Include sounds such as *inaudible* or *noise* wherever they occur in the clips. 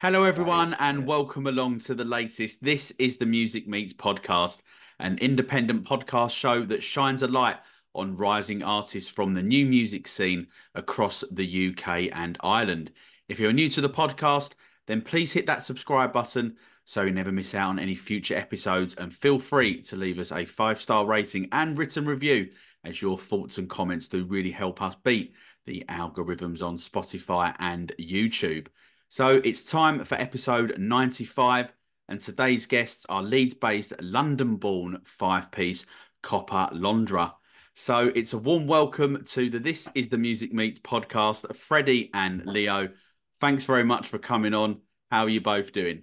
Hello, everyone, and welcome along to the latest. This is the Music Meets podcast, an independent podcast show that shines a light on rising artists from the new music scene across the UK and Ireland. If you're new to the podcast, then please hit that subscribe button so you never miss out on any future episodes. And feel free to leave us a five star rating and written review, as your thoughts and comments do really help us beat the algorithms on Spotify and YouTube. So it's time for episode 95, and today's guests are Leeds based, London born five piece Coppa Londra. So it's a warm welcome to the This is the Music Meets podcast, Freddie and Leo. Thanks very much for coming on. How are you both doing?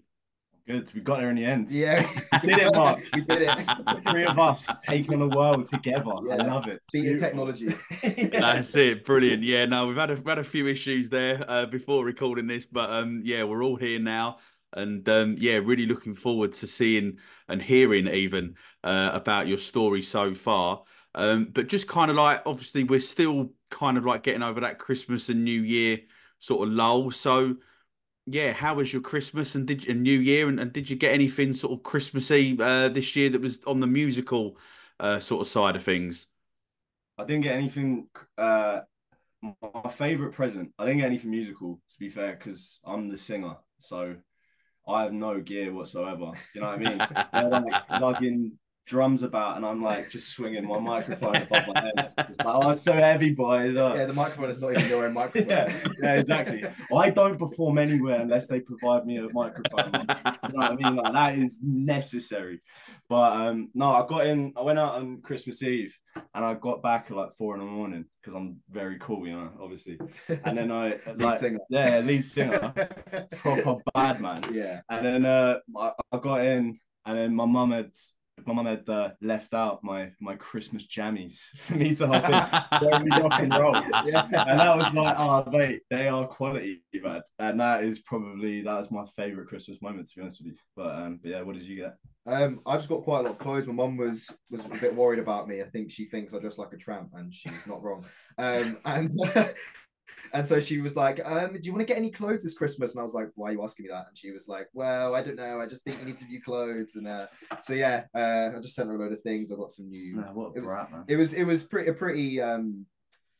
Good. We got there in the end. Yeah, *laughs* We did it, Mark. *laughs* we did it. The three of us taking on the world together. I love it. Beating Beautiful. technology. *laughs* That's it. Brilliant. Yeah, no, we've had a, we've had a few issues there uh, before recording this, but um, yeah, we're all here now. And um, yeah, really looking forward to seeing and hearing even uh, about your story so far. Um, but just kind of like, obviously, we're still kind of like getting over that Christmas and New Year sort of lull. So, yeah, how was your Christmas and did and New Year and, and did you get anything sort of Christmassy uh, this year that was on the musical uh, sort of side of things? I didn't get anything. Uh, my favorite present. I didn't get anything musical, to be fair, because I'm the singer. So I have no gear whatsoever. You know what I mean? *laughs* Like lugging drums about, and I'm like just swinging my microphone above my head. It's just like, oh, it's so heavy, boys. Oh. Yeah, the microphone is not even your own microphone. *laughs* yeah, yeah, exactly. I don't perform anywhere unless they provide me a microphone. you know what I mean? Like that is necessary. But um, no, I got in. I went out on Christmas Eve, and I got back at like four in the morning because I'm very cool, you know, obviously. And then I *laughs* like, singer. yeah, lead singer, proper bad man. *laughs* yeah. And then uh, I, I got in, and then my mum had my mum had uh, left out my my Christmas jammies *laughs* for me to hop in rock and roll. Yeah. *laughs* And that was like, oh mate, they are quality, man. And that is probably that is my favorite Christmas moment, to be honest with you. But um, but yeah, what did you get? Um, I just got quite a lot of clothes. My mum was was a bit worried about me. I think she thinks I dress like a tramp, and she's not wrong. Um, and *laughs* and so she was like, um, "Do you want to get any clothes this Christmas?" And I was like, "Why are you asking me that?" And she was like, "Well, I don't know. I just think you need some new clothes." And uh, so yeah, uh, I just sent her a load of things. I got some new. what It was- man. It was it was pretty a pretty um.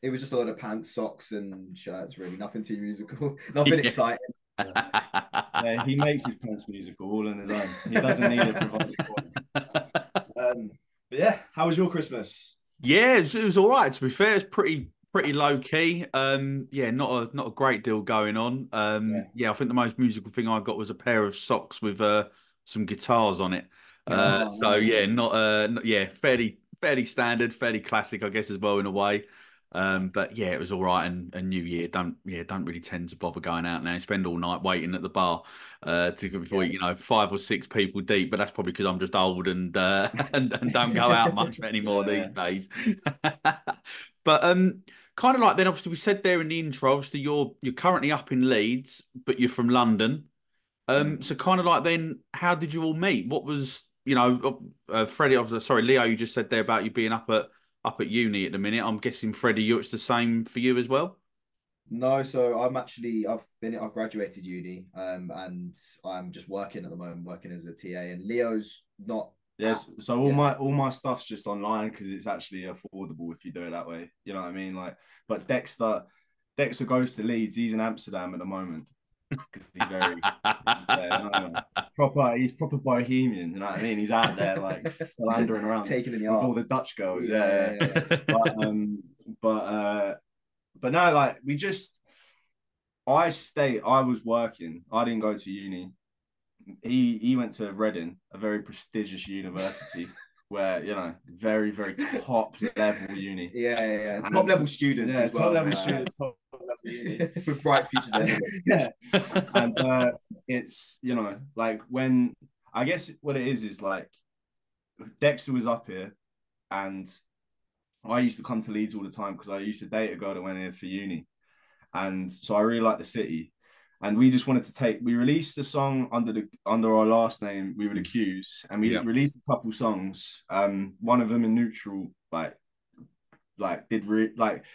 It was just a lot of pants, socks, and shirts. Really, nothing too musical, *laughs* nothing Yeah. exciting. *laughs* yeah, he makes his pants musical all on his own. He doesn't need it provided for him. Um, but yeah, how was your Christmas? Yeah, it was, it was all right. To be fair, it's pretty pretty low key. Um, yeah, not a not a great deal going on. Um, Yeah. yeah. I think the most musical thing I got was a pair of socks with uh some guitars on it. Uh, Oh, so yeah, not uh, not, yeah, fairly fairly standard, fairly classic, I guess, as well in a way. Um, but yeah, it was all right. And, and New Year don't yeah don't really tend to bother going out now. Spend all night waiting at the bar uh, to before Yeah. you know five or six people deep. But that's probably because I'm just old and uh, *laughs* and, and don't go out much *laughs* anymore Yeah. these days. *laughs* but um, kind of like then obviously we said there in the intro. Obviously you're you're currently up in Leeds, but you're from London. Um, so kind of like then, how did you all meet? What was you know, uh, Freddie? Was- Sorry, Leo, you just said there about you being up at up at uni at the minute. I'm guessing Freddie, you it's the same for you as well. No, so I'm actually I've been I've graduated uni, um, and I'm just working at the moment, working as a TA. And Leo's not. Yes, so all Yeah. my all my stuff's just online because it's actually affordable if you do it that way. You know what I mean? Like, but Dexter, Dexter goes to Leeds. He's in Amsterdam at the moment. He's very yeah, no, proper. He's proper bohemian. You know what I mean? He's out there like *laughs* philandering around Taking in the all the Dutch girls. Yeah, Yeah, yeah. but um, but uh, but no, like we just, I stayed. I was working. I didn't go to uni. He he went to Reading, a very prestigious university, *laughs* where you know, very very top level uni. Yeah, yeah, yeah. Top level students Yeah, as well. top level students, top *laughs* level uni. with bright futures ahead. *laughs* yeah, and uh, it's you know like when I guess what it is is like Dexter was up here, and I used to come to Leeds all the time because I used to date a girl that went here for uni, and so I really like the city, and we just wanted to take. We released the song under the under our last name. We were the Qs, and we Yeah. released a couple songs. Um, one of them in neutral, like like did re- like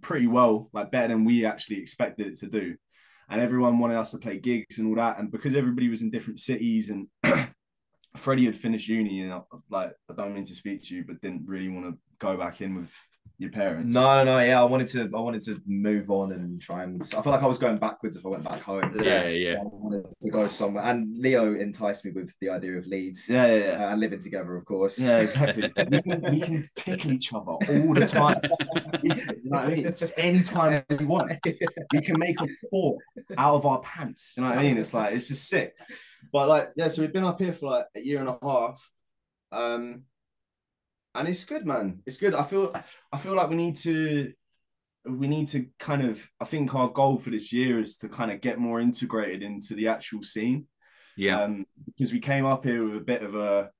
pretty well, like better than we actually expected it to do. and everyone wanted us to play gigs and all that. And because everybody was in different cities and *clears throat* Freddie had finished uni and like I don't mean to speak to you, but didn't really want to go back in with your parents. No, no, no. yeah. I wanted to. I wanted to move on and try and. I feel like I was going backwards if I went back home. Yeah, yeah. I wanted to go somewhere, and Leo enticed me with the idea of Leeds. Yeah, yeah, yeah. Uh, and living together, of course. Yeah, exactly. *laughs* we, can, we can tickle each other all the time. *laughs* you know what I mean? Just anytime we want. We can make a fort out of our pants. You know what I mean? It's like it's just sick. But like, yeah, so we've been up here for like a year and a half. Um and it's good, man. It's good. I feel I feel like we need to we need to kind of I think our goal for this year is to kind of get more integrated into the actual scene. Yeah. Um, because we came up here with a bit of a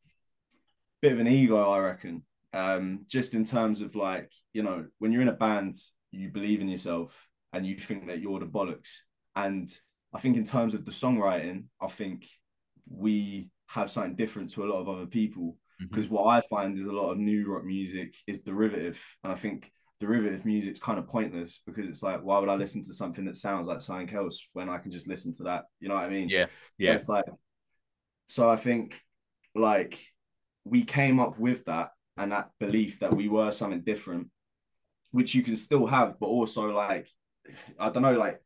bit of an ego, I reckon. Um, just in terms of like, you know, when you're in a band, you believe in yourself and you think that you're the bollocks. And I think in terms of the songwriting, I think we have something different to a lot of other people because mm-hmm. what I find is a lot of new rock music is derivative, and I think derivative music's kind of pointless because it's like, why would I listen to something that sounds like something else when I can just listen to that? You know what I mean? Yeah, yeah. So it's like, so I think like we came up with that and that belief that we were something different, which you can still have, but also like, I don't know, like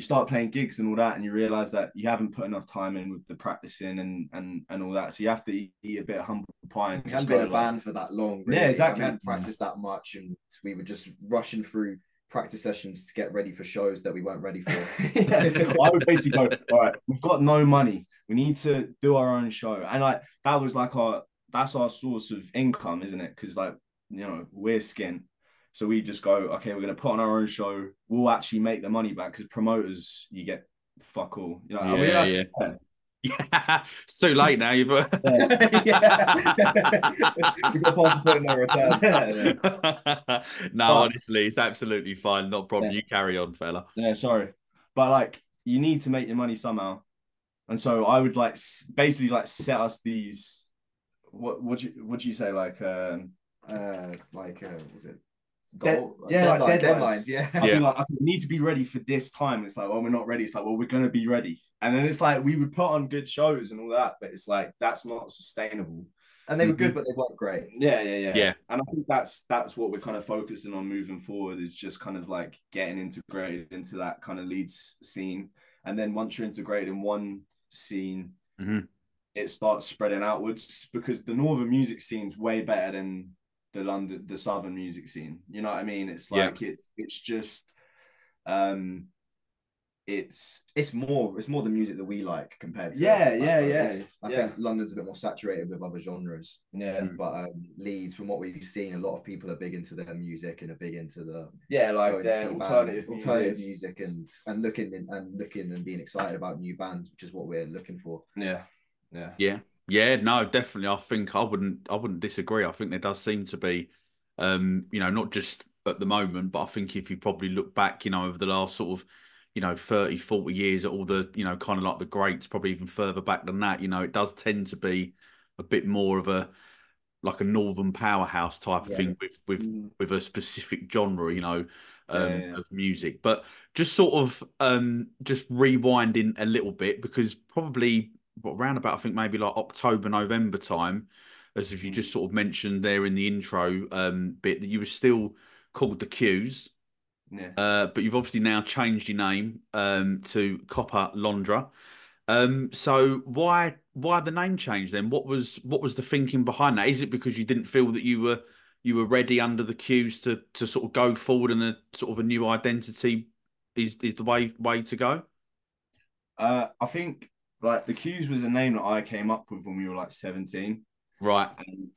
you start playing gigs and all that, and you realize that you haven't put enough time in with the practicing and and and all that. So you have to eat, eat a bit of humble pie. And we haven't been a like... band for that long. Really. Yeah, exactly. We hadn't practiced that much, and we were just rushing through practice sessions to get ready for shows that we weren't ready for. *laughs* *laughs* yeah. I would basically go, all right, we've got no money. We need to do our own show. And like that was like our that's our source of income, isn't it? Because like, you know, we're skin. So we just go, okay, we're going to put on our own show. We'll actually make the money back because promoters, you get fuck all. You know, yeah, yeah. Yeah, *laughs* it's too late now. You've *laughs* yeah. *laughs* You've got to put in no return. no, but, honestly, it's absolutely fine. Not a problem. Yeah. You carry on, fella. Yeah, sorry, but like you need to make your money somehow, and so I would like basically like set us these. What what you what you say like um uh like uh was it goal, yeah, deadline, like deadlines. deadlines. Yeah, I yeah. like, I need to be ready for this time. It's like, well, we're not ready. It's like, well, we're gonna be ready. And then it's like we would put on good shows and all that, but it's like that's not sustainable. And they were good, mm-hmm. but they weren't great. Yeah, yeah, yeah. Yeah. And I think that's that's what we're kind of focusing on moving forward is just kind of like getting integrated into that kind of Leeds scene. And then once you're integrated in one scene, mm-hmm. it starts spreading outwards because the northern music scene is way better than the London, the southern music scene. You know what I mean? It's like yeah. it, it's just, um, it's it's more it's more the music that we like compared to yeah yeah yeah I yeah. think London's a bit more saturated with other genres yeah but um, Leeds from what we've seen a lot of people are big into their music and are big into the yeah like their alternative, bands, alternative music. and and looking in, and looking and being excited about new bands which is what we're looking for yeah yeah yeah yeah, no, definitely. I think I wouldn't I wouldn't disagree. I think there does seem to be um, you know, not just at the moment, but I think if you probably look back, you know, over the last sort of, you know, 30, 40 years at all the, you know, kind of like the greats, probably even further back than that, you know, it does tend to be a bit more of a like a northern powerhouse type of thing with with mm. with a specific genre, you know, um, yeah, yeah. of music. But just sort of um just rewinding a little bit because probably around about I think maybe like October November time, as if you just sort of mentioned there in the intro um, bit that you were still called the Q's. Yeah. Uh, but you've obviously now changed your name um, to Coppa Londra. Um, so why why the name change then? What was what was the thinking behind that? Is it because you didn't feel that you were you were ready under the cues to to sort of go forward and a sort of a new identity is is the way way to go? Uh, I think like the Q's was a name that I came up with when we were like 17. Right. And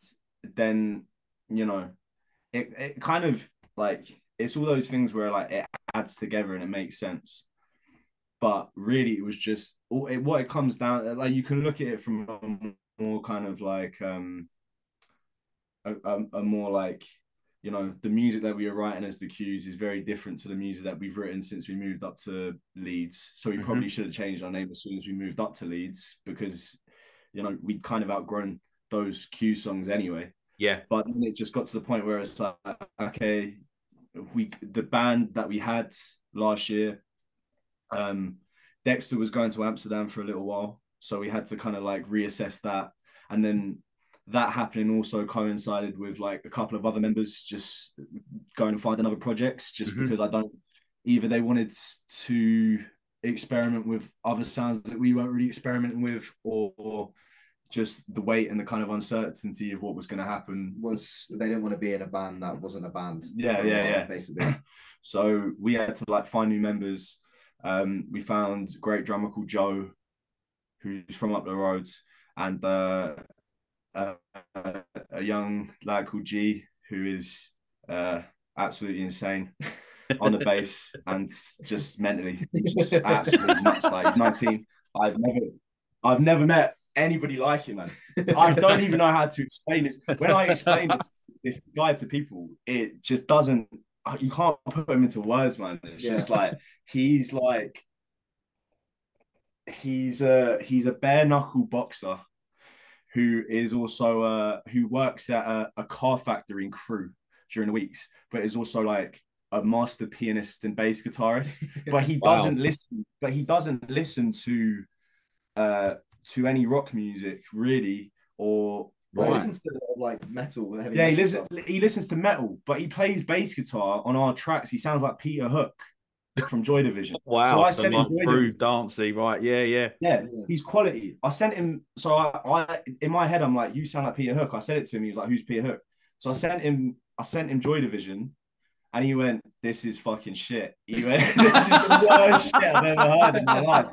then, you know, it, it kind of like it's all those things where like it adds together and it makes sense. But really it was just it, what it comes down like you can look at it from a more kind of like um a, a, a more like you know, the music that we were writing as the Q's is very different to the music that we've written since we moved up to Leeds. So we mm-hmm. probably should have changed our name as soon as we moved up to Leeds because, you know, we'd kind of outgrown those Q songs anyway. Yeah. But then it just got to the point where it's like, okay, we the band that we had last year, um, Dexter was going to Amsterdam for a little while, so we had to kind of like reassess that, and then that happening also coincided with like a couple of other members just going and finding other projects, just Mhm. because I don't either they wanted to experiment with other sounds that we weren't really experimenting with, or, or just the weight and the kind of uncertainty of what was going to happen Was they didn't want to be in a band that wasn't a band? Yeah, yeah, while, yeah. Basically. *clears throat* So we had to like find new members. Um, we found a great drummer called Joe, who's from up the roads, and uh, uh, a young lad called G, who is uh, absolutely insane *laughs* on the bass and just mentally just absolutely nuts. Like he's 19. I've never, I've never met anybody like him, man. I don't even know how to explain this. When I explain this, this guy to people, it just doesn't. You can't put him into words, man. It's just like he's like he's a he's a bare knuckle boxer who is also uh who works at a, a car factory in Crewe during the weeks, but is also like a master pianist and bass guitarist. *laughs* But he Wow. doesn't listen. But he doesn't listen to uh to any rock music really, or Well, he listens to a lot of, like metal. Yeah, he listens. He listens to metal, but he plays bass guitar on our tracks. He sounds like Peter Hook from Joy Division. *laughs* Wow, so I so sent him like Joy Dancey, right? Yeah, yeah. Yeah, Yeah. he's quality. I sent him. So I, I, in my head, I'm like, you sound like Peter Hook. I said it to him. He was like, who's Peter Hook? So I sent him. I sent him Joy Division, and he went, "This is fucking shit." He went, *laughs* "This is the worst shit I've ever heard in my life."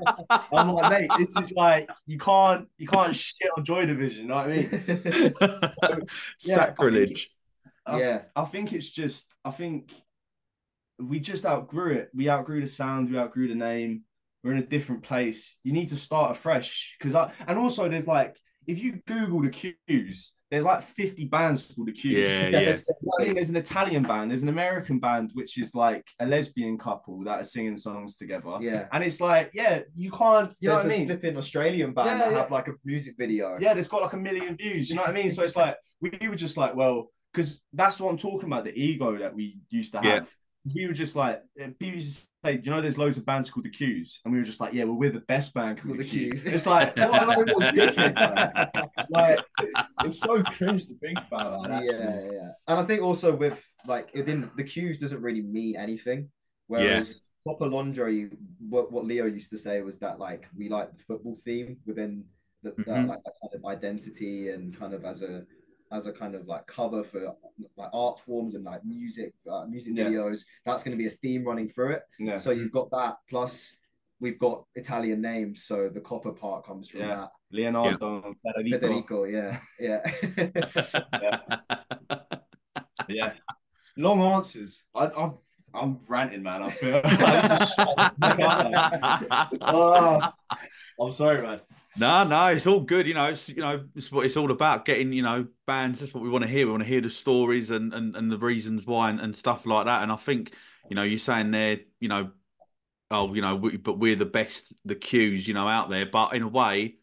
I'm like, mate, this is like you can't, you can't shit on Joy Division. You know what I mean? *laughs* Yeah, Sacrilege. I, Yeah. I think it's just, I think we just outgrew it. We outgrew the sound, we outgrew the name. We're in a different place. You need to start afresh because I, and also there's like, if you Google the Qs, there's like 50 bands called the Qs. Yeah, *laughs* yeah. I think there's an Italian band, there's an American band, which is like a lesbian couple that are singing songs together. Yeah. And it's like, yeah, you can't, you know what I a mean? flipping Australian band Yeah, that yeah. have like a music video. Yeah, there's got like a million views. You know what I mean? So it's like we were just like, well, because that's what I'm talking about, the ego that we used to have. Yeah. 'Cause We were just like, uh, people used to say, you know, there's loads of bands called the Qs, and we were just like, yeah, well, we're the best band called With the, the Qs. Qs. *laughs* It's like, what a load of dickheads, man. like, it's so cringe to think about that. yeah, Actually. yeah. And I think also with like within the cues doesn't really mean anything. Whereas Coppa Londra, what, what Leo used to say was that like we like the football theme within the, the Mhm. like that kind of identity and kind of as a as a kind of like cover for like art forms and like music uh, music Yeah. videos. That's going to be a theme running through it. Yeah. So you've got that plus we've got Italian names, so the Coppa part comes from Yeah. that. Leonardo and Federico. Federico, yeah, yeah. *laughs* Yeah. Long answers. I, I'm, I'm ranting, man. I feel. I need to shut the fuck up, man. Oh, *laughs* I'm sorry, man. No, no, it's all good. You know, it's you know, it's what it's all about. Getting you know bands. That's what we want to hear. We want to hear the stories and and, and the reasons why and, and stuff like that. And I think you know, you're saying there, you know, oh, you know, we, but we're the best, the cues, you know, out there. But in a way,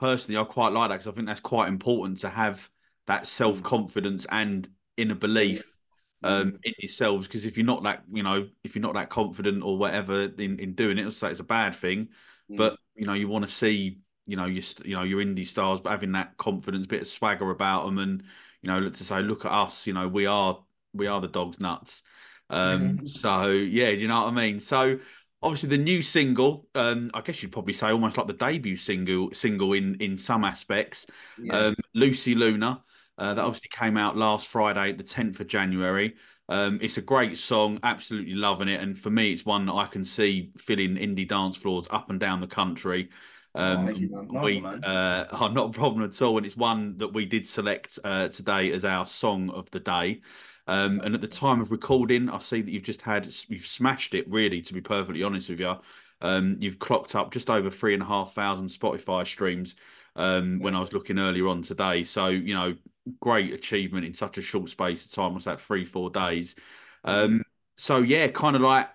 personally, I quite like that because I think that's quite important to have that self confidence and inner belief um, in yourselves. Because if you're not that, you know, if you're not that confident or whatever in, in doing it, I'll say it's a bad thing. Mm. But you know, you want to see, you know, your you know your indie stars, but having that confidence, bit of swagger about them, and you know, to say, look at us, you know, we are we are the dogs nuts. Um, so yeah, do you know what I mean? So obviously the new single, um, I guess you'd probably say almost like the debut single single in in some aspects. yeah. Um, Loosie Luna, uh, that obviously came out last Friday, the 10th of January. Um, it's a great song, absolutely loving it. And for me, it's one that I can see filling indie dance floors up and down the country. Um, Thank you, man. Nice we, one, man. uh, are *laughs* not a problem at all. And it's one that we did select uh, today as our song of the day. Um, and at the time of recording, I see that you've just had, you've smashed it really, to be perfectly honest with you. Um, you've clocked up just over three and a half thousand Spotify streams um, when I was looking earlier on today. So, you know, great achievement in such a short space of time. What's that, three, four days? Um, so, yeah, kind of like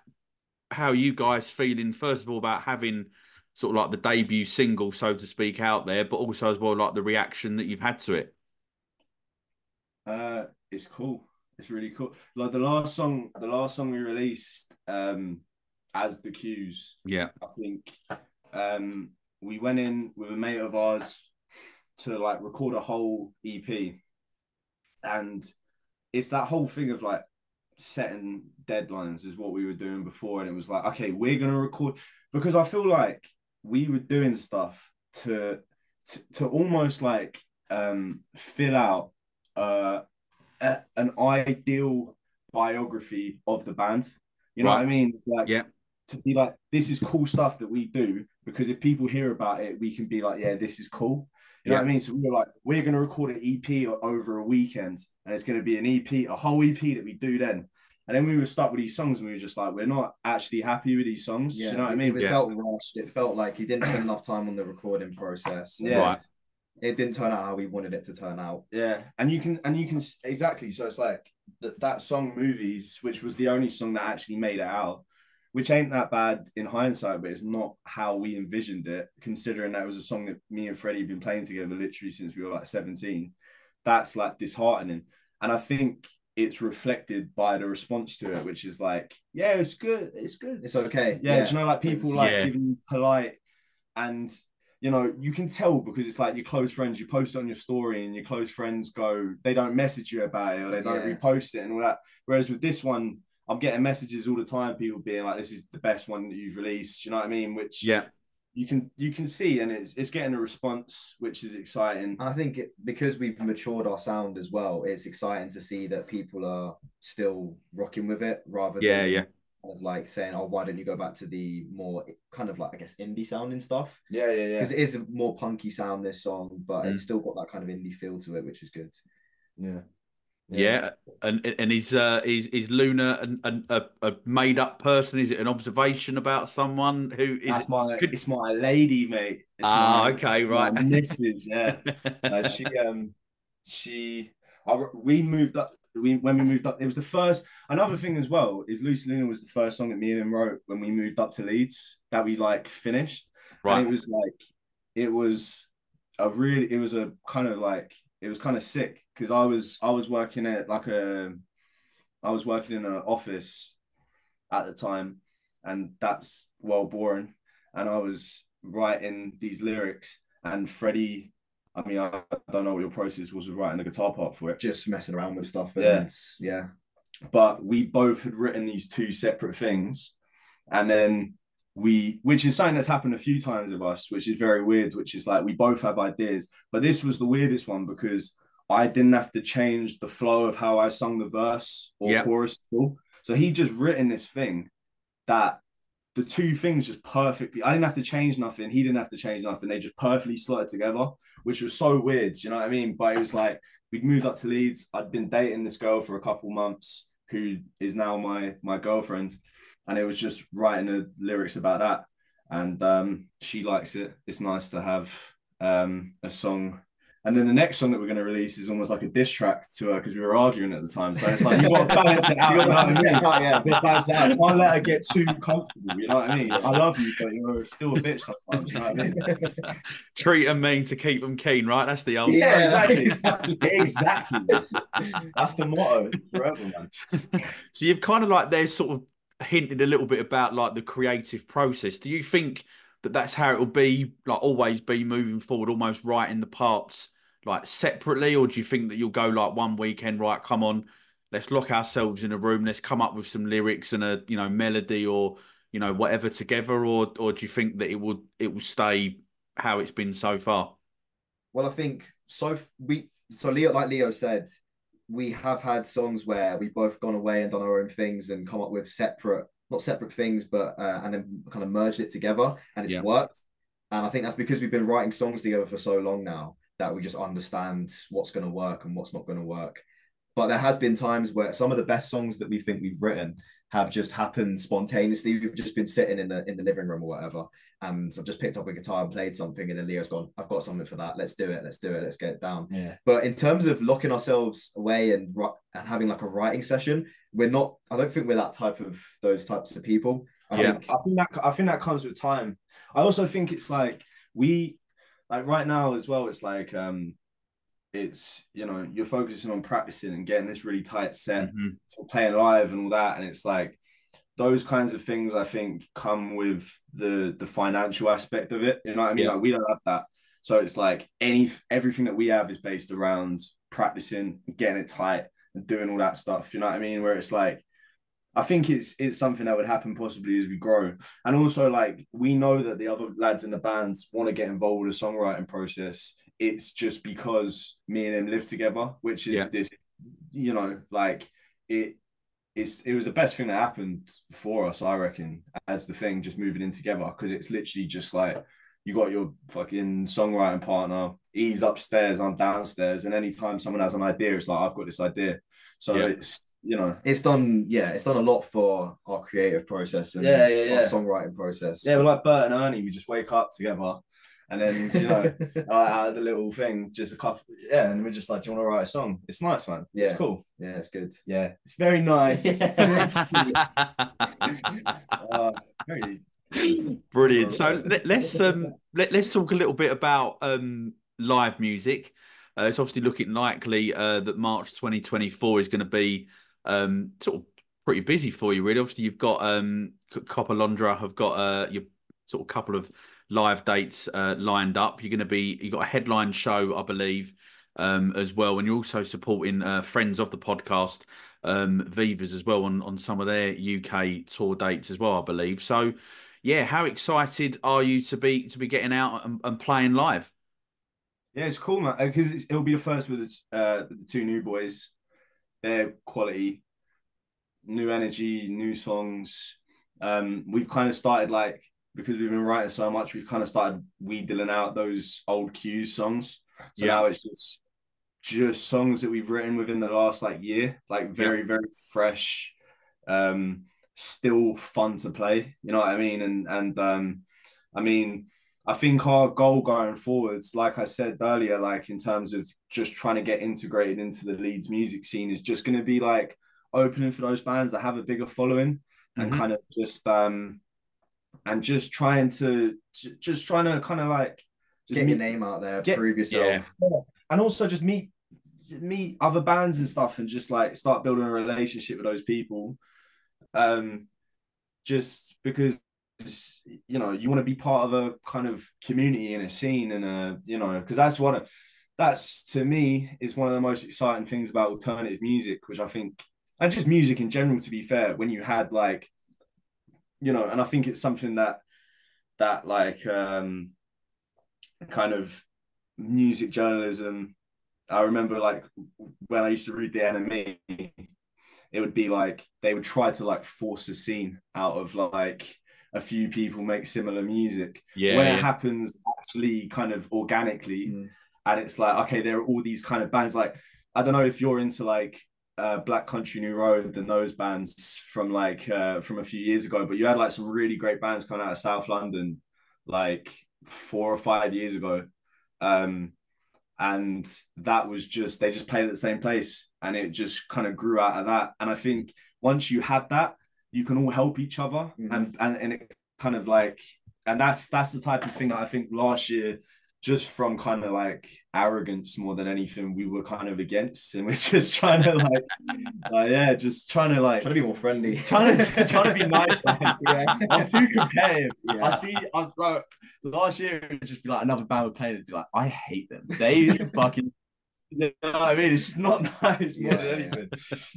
how you guys feeling, first of all, about having sort of like the debut single, so to speak, out there, but also as well like the reaction that you've had to it. Uh, it's cool. It's really cool. Like the last song, the last song we released, um, as the cues. Yeah. I think um, we went in with a mate of ours to like record a whole EP, and it's that whole thing of like setting deadlines is what we were doing before, and it was like, okay, we're gonna record because I feel like we were doing stuff to to, to almost like um fill out uh a, an ideal biography of the band. You know Right. what I mean? Like Yeah. to be like, this is cool stuff that we do because if people hear about it, we can be like, yeah, this is cool. You know what I mean? So we were like, we're gonna record an EP over a weekend, and it's gonna be an EP, a whole EP that we do then. And then we were stuck with these songs, and we were just like, we're not actually happy with these songs. Yeah, you know what I mean? It, Yeah. felt rushed. It felt like you didn't spend enough time on the recording process. Yeah. Right. It didn't turn out how we wanted it to turn out. Yeah, and you can and you can exactly. So it's like that that song "Movies," which was the only song that actually made it out, which ain't that bad in hindsight, but it's not how we envisioned it. Considering that was a song that me and Freddie have been playing together literally since we were like seventeen, that's like disheartening. And I think it's reflected by the response to it, which is like, yeah, it's good, it's good. It's okay. Yeah, do you know, like people like Yeah. giving you polite and you know, you can tell because it's like your close friends, you post it on your story and your close friends go, they don't message you about it or they don't Yeah. repost it and all that. Whereas with this one, I'm getting messages all the time, people being like, This is the best one that you've released, you know what I mean? Which Yeah. You can you can see and it's it's getting a response, which is exciting. I think it, because we've matured our sound as well, it's exciting to see that people are still rocking with it rather Yeah, than yeah. of like saying, "Oh, why don't you go back to the more kind of like I guess indie sounding stuff?" Yeah, yeah, yeah. Because it is a more punky sound this song, but Mm. it's still got that kind of indie feel to it, which is good. Yeah. Yeah, and and is uh is is Luna an, an, a a made up person? Is it an observation about someone who is? That's my could- it's my lady, mate. It's Ah, my- okay, my right. *laughs* missus, yeah. Uh, she um she I, we moved up we when we moved up it was the first another thing as well is Loosie Luna was the first song that me and him wrote when we moved up to Leeds that we like finished and right. it was like it was a really it was a kind of like it was kind of sick because I was I was working at like a I was working in an office at the time and that's well boring and I was writing these lyrics and Freddie I mean I don't know what your process was with writing the guitar part for it Just messing around with stuff. And Yeah. yeah. but we both had written these two separate things and then we which is something that's happened a few times of us which is very weird which is like we both have ideas. But this was the weirdest one because i didn't have to change the flow of how i sung the verse or Yeah. chorus at all. so he just written this thing that the two things just perfectly i didn't have to change nothing. He didn't have to change nothing. They just perfectly slotted together which was so weird. You know what i mean? But it was like we'd moved up to leeds. I'd been dating this girl for a couple months who is now my my girlfriend and it was just writing the lyrics about that and um she likes it it's nice to have um a song and then the next song that we're going to release is almost like a diss track to her because we were arguing at the time so it's like you've got to balance it out You you know gotta what I mean? balance *laughs* out, yeah. You've got to balance it out. Can't let her get too comfortable you know what I mean I love you but you're still a bitch sometimes you know what I mean *laughs* Treat them mean to keep them keen, right? That's the old. Yeah, exactly *laughs* exactly that's the motto forever man So you've kind of like there sort of hinted a little bit about like the creative process. Do you think that that's how it will be, like always be moving forward, almost writing the parts like separately, or do you think that you'll go like one weekend, right? Come on, let's lock ourselves in a room, let's come up with some lyrics and a you know melody or you know whatever together, or or do you think that it would it will stay how it's been so far? Well, I think so. We so Leo, like Leo said, we have had songs where we've both gone away and done our own things and come up with separate, not separate things, but uh, and then kind of merged it together, and it's Yeah. worked. And I think that's because we've been writing songs together for so long now that we just understand what's going to work and what's not going to work. But there has been times where some of the best songs that we think we've written have just happened spontaneously. We've just been sitting in the in the living room or whatever, and I've just picked up a guitar and played something, and then Leo's gone, "I've got something for that. Let's do it. Let's do it. Let's get it down." yeah But in terms of locking ourselves away and and having like a writing session, we're not. I don't think we're that type of those types of people. I Yeah. think I think that I think that comes with time. I also think it's like we like right now as well. It's like um, it's you know you're focusing on practicing and getting this really tight set Mhm. for playing live and all that, and it's like those kinds of things I think come with the the financial aspect of it. You know what I mean? Yeah. Like we don't have that. So it's like any everything that we have is based around practicing, getting it tight, and doing all that stuff. You know what I mean? Where it's like I think it's it's something that would happen possibly as we grow. And also like we know that the other lads in the bands want to get involved with the songwriting process. It's just because me and him live together, which is Yeah. this, you know, like it it's it was the best thing that happened for us, I reckon, as the thing just moving in together. Because it's literally just like you got your fucking songwriting partner, he's upstairs, I'm downstairs, and anytime someone has an idea, it's like I've got this idea. So Yeah. it's you know, It's done, yeah, it's done a lot for our creative process and Yeah, yeah, our yeah. songwriting process. yeah, we're like Bert and Ernie, we just wake up together and then you know, uh, out of the little thing, just a couple yeah, and we're just like, Do you want to write a song? It's nice, man. Yeah. It's cool. yeah, it's good. Yeah, it's very nice. *laughs* uh, very *laughs* Brilliant. So let, let's um let, let's talk a little bit about um live music. Uh, it's obviously looking likely uh, that March 2024 is going to be um sort of pretty busy for you. Really, obviously you've got um C- Coppa Londra have got uh your sort of couple of live dates uh, lined up. You're going to be you got a headline show, I believe, um as well, and you're also supporting uh, friends of the podcast. Um, Vivas as well on on some of their UK tour dates as well, I believe. So, yeah, how excited are you to be to be getting out and, and playing live? Yeah, it's cool, man. Because it'll be the first with the, uh, the two new boys. Their quality, new energy, new songs. Um, we've kind of started like because we've been writing so much, we've kind of started wheedling out those old cues songs. So Yeah. now it's just just songs that we've written within the last like year, like very very fresh, um, still fun to play. You know what I mean? And and um, I mean. I think our goal going forwards, like I said earlier, like in terms of just trying to get integrated into the Leeds music scene, is just going to be like opening for those bands that have a bigger following and Mhm. kind of just um and just trying to just trying to kind of like Get meet- your name out there, Get- prove yourself. and also just meet meet other bands and stuff and just like start building a relationship with those people um just because you know you want to be part of a kind of community and a scene and a you know because that's one of that's to me is one of the most exciting things about alternative music which i think and just music in general to be fair when you had like you know and i think it's something that that like um kind of music journalism i remember like when i used to read the NME it would be like they would try to like force a scene out of like a few people make similar music Yeah, when yeah. it happens actually kind of organically Mm. and it's like okay there are all these kind of bands like i don't know if you're into like uh, black country new road and those bands from like uh, from a few years ago but you had like some really great bands coming out of south london like four or five years ago um and that was just they just played at the same place and it just kind of grew out of that and i think once you have that you can all help each other Mhm. and, and and it kind of like and that's that's the type of thing that i think last year just from kind of like arrogance more than anything we were kind of against and *laughs* we're just trying to like uh, yeah just trying to like Trying to be more friendly. *laughs* trying to trying to be *laughs* nice yeah. i'm too competitive I see. I like, last year it would just be like another band would play and it'd be like, I hate them. They fucking. You know what I mean? It's just not nice more Yeah. than anything.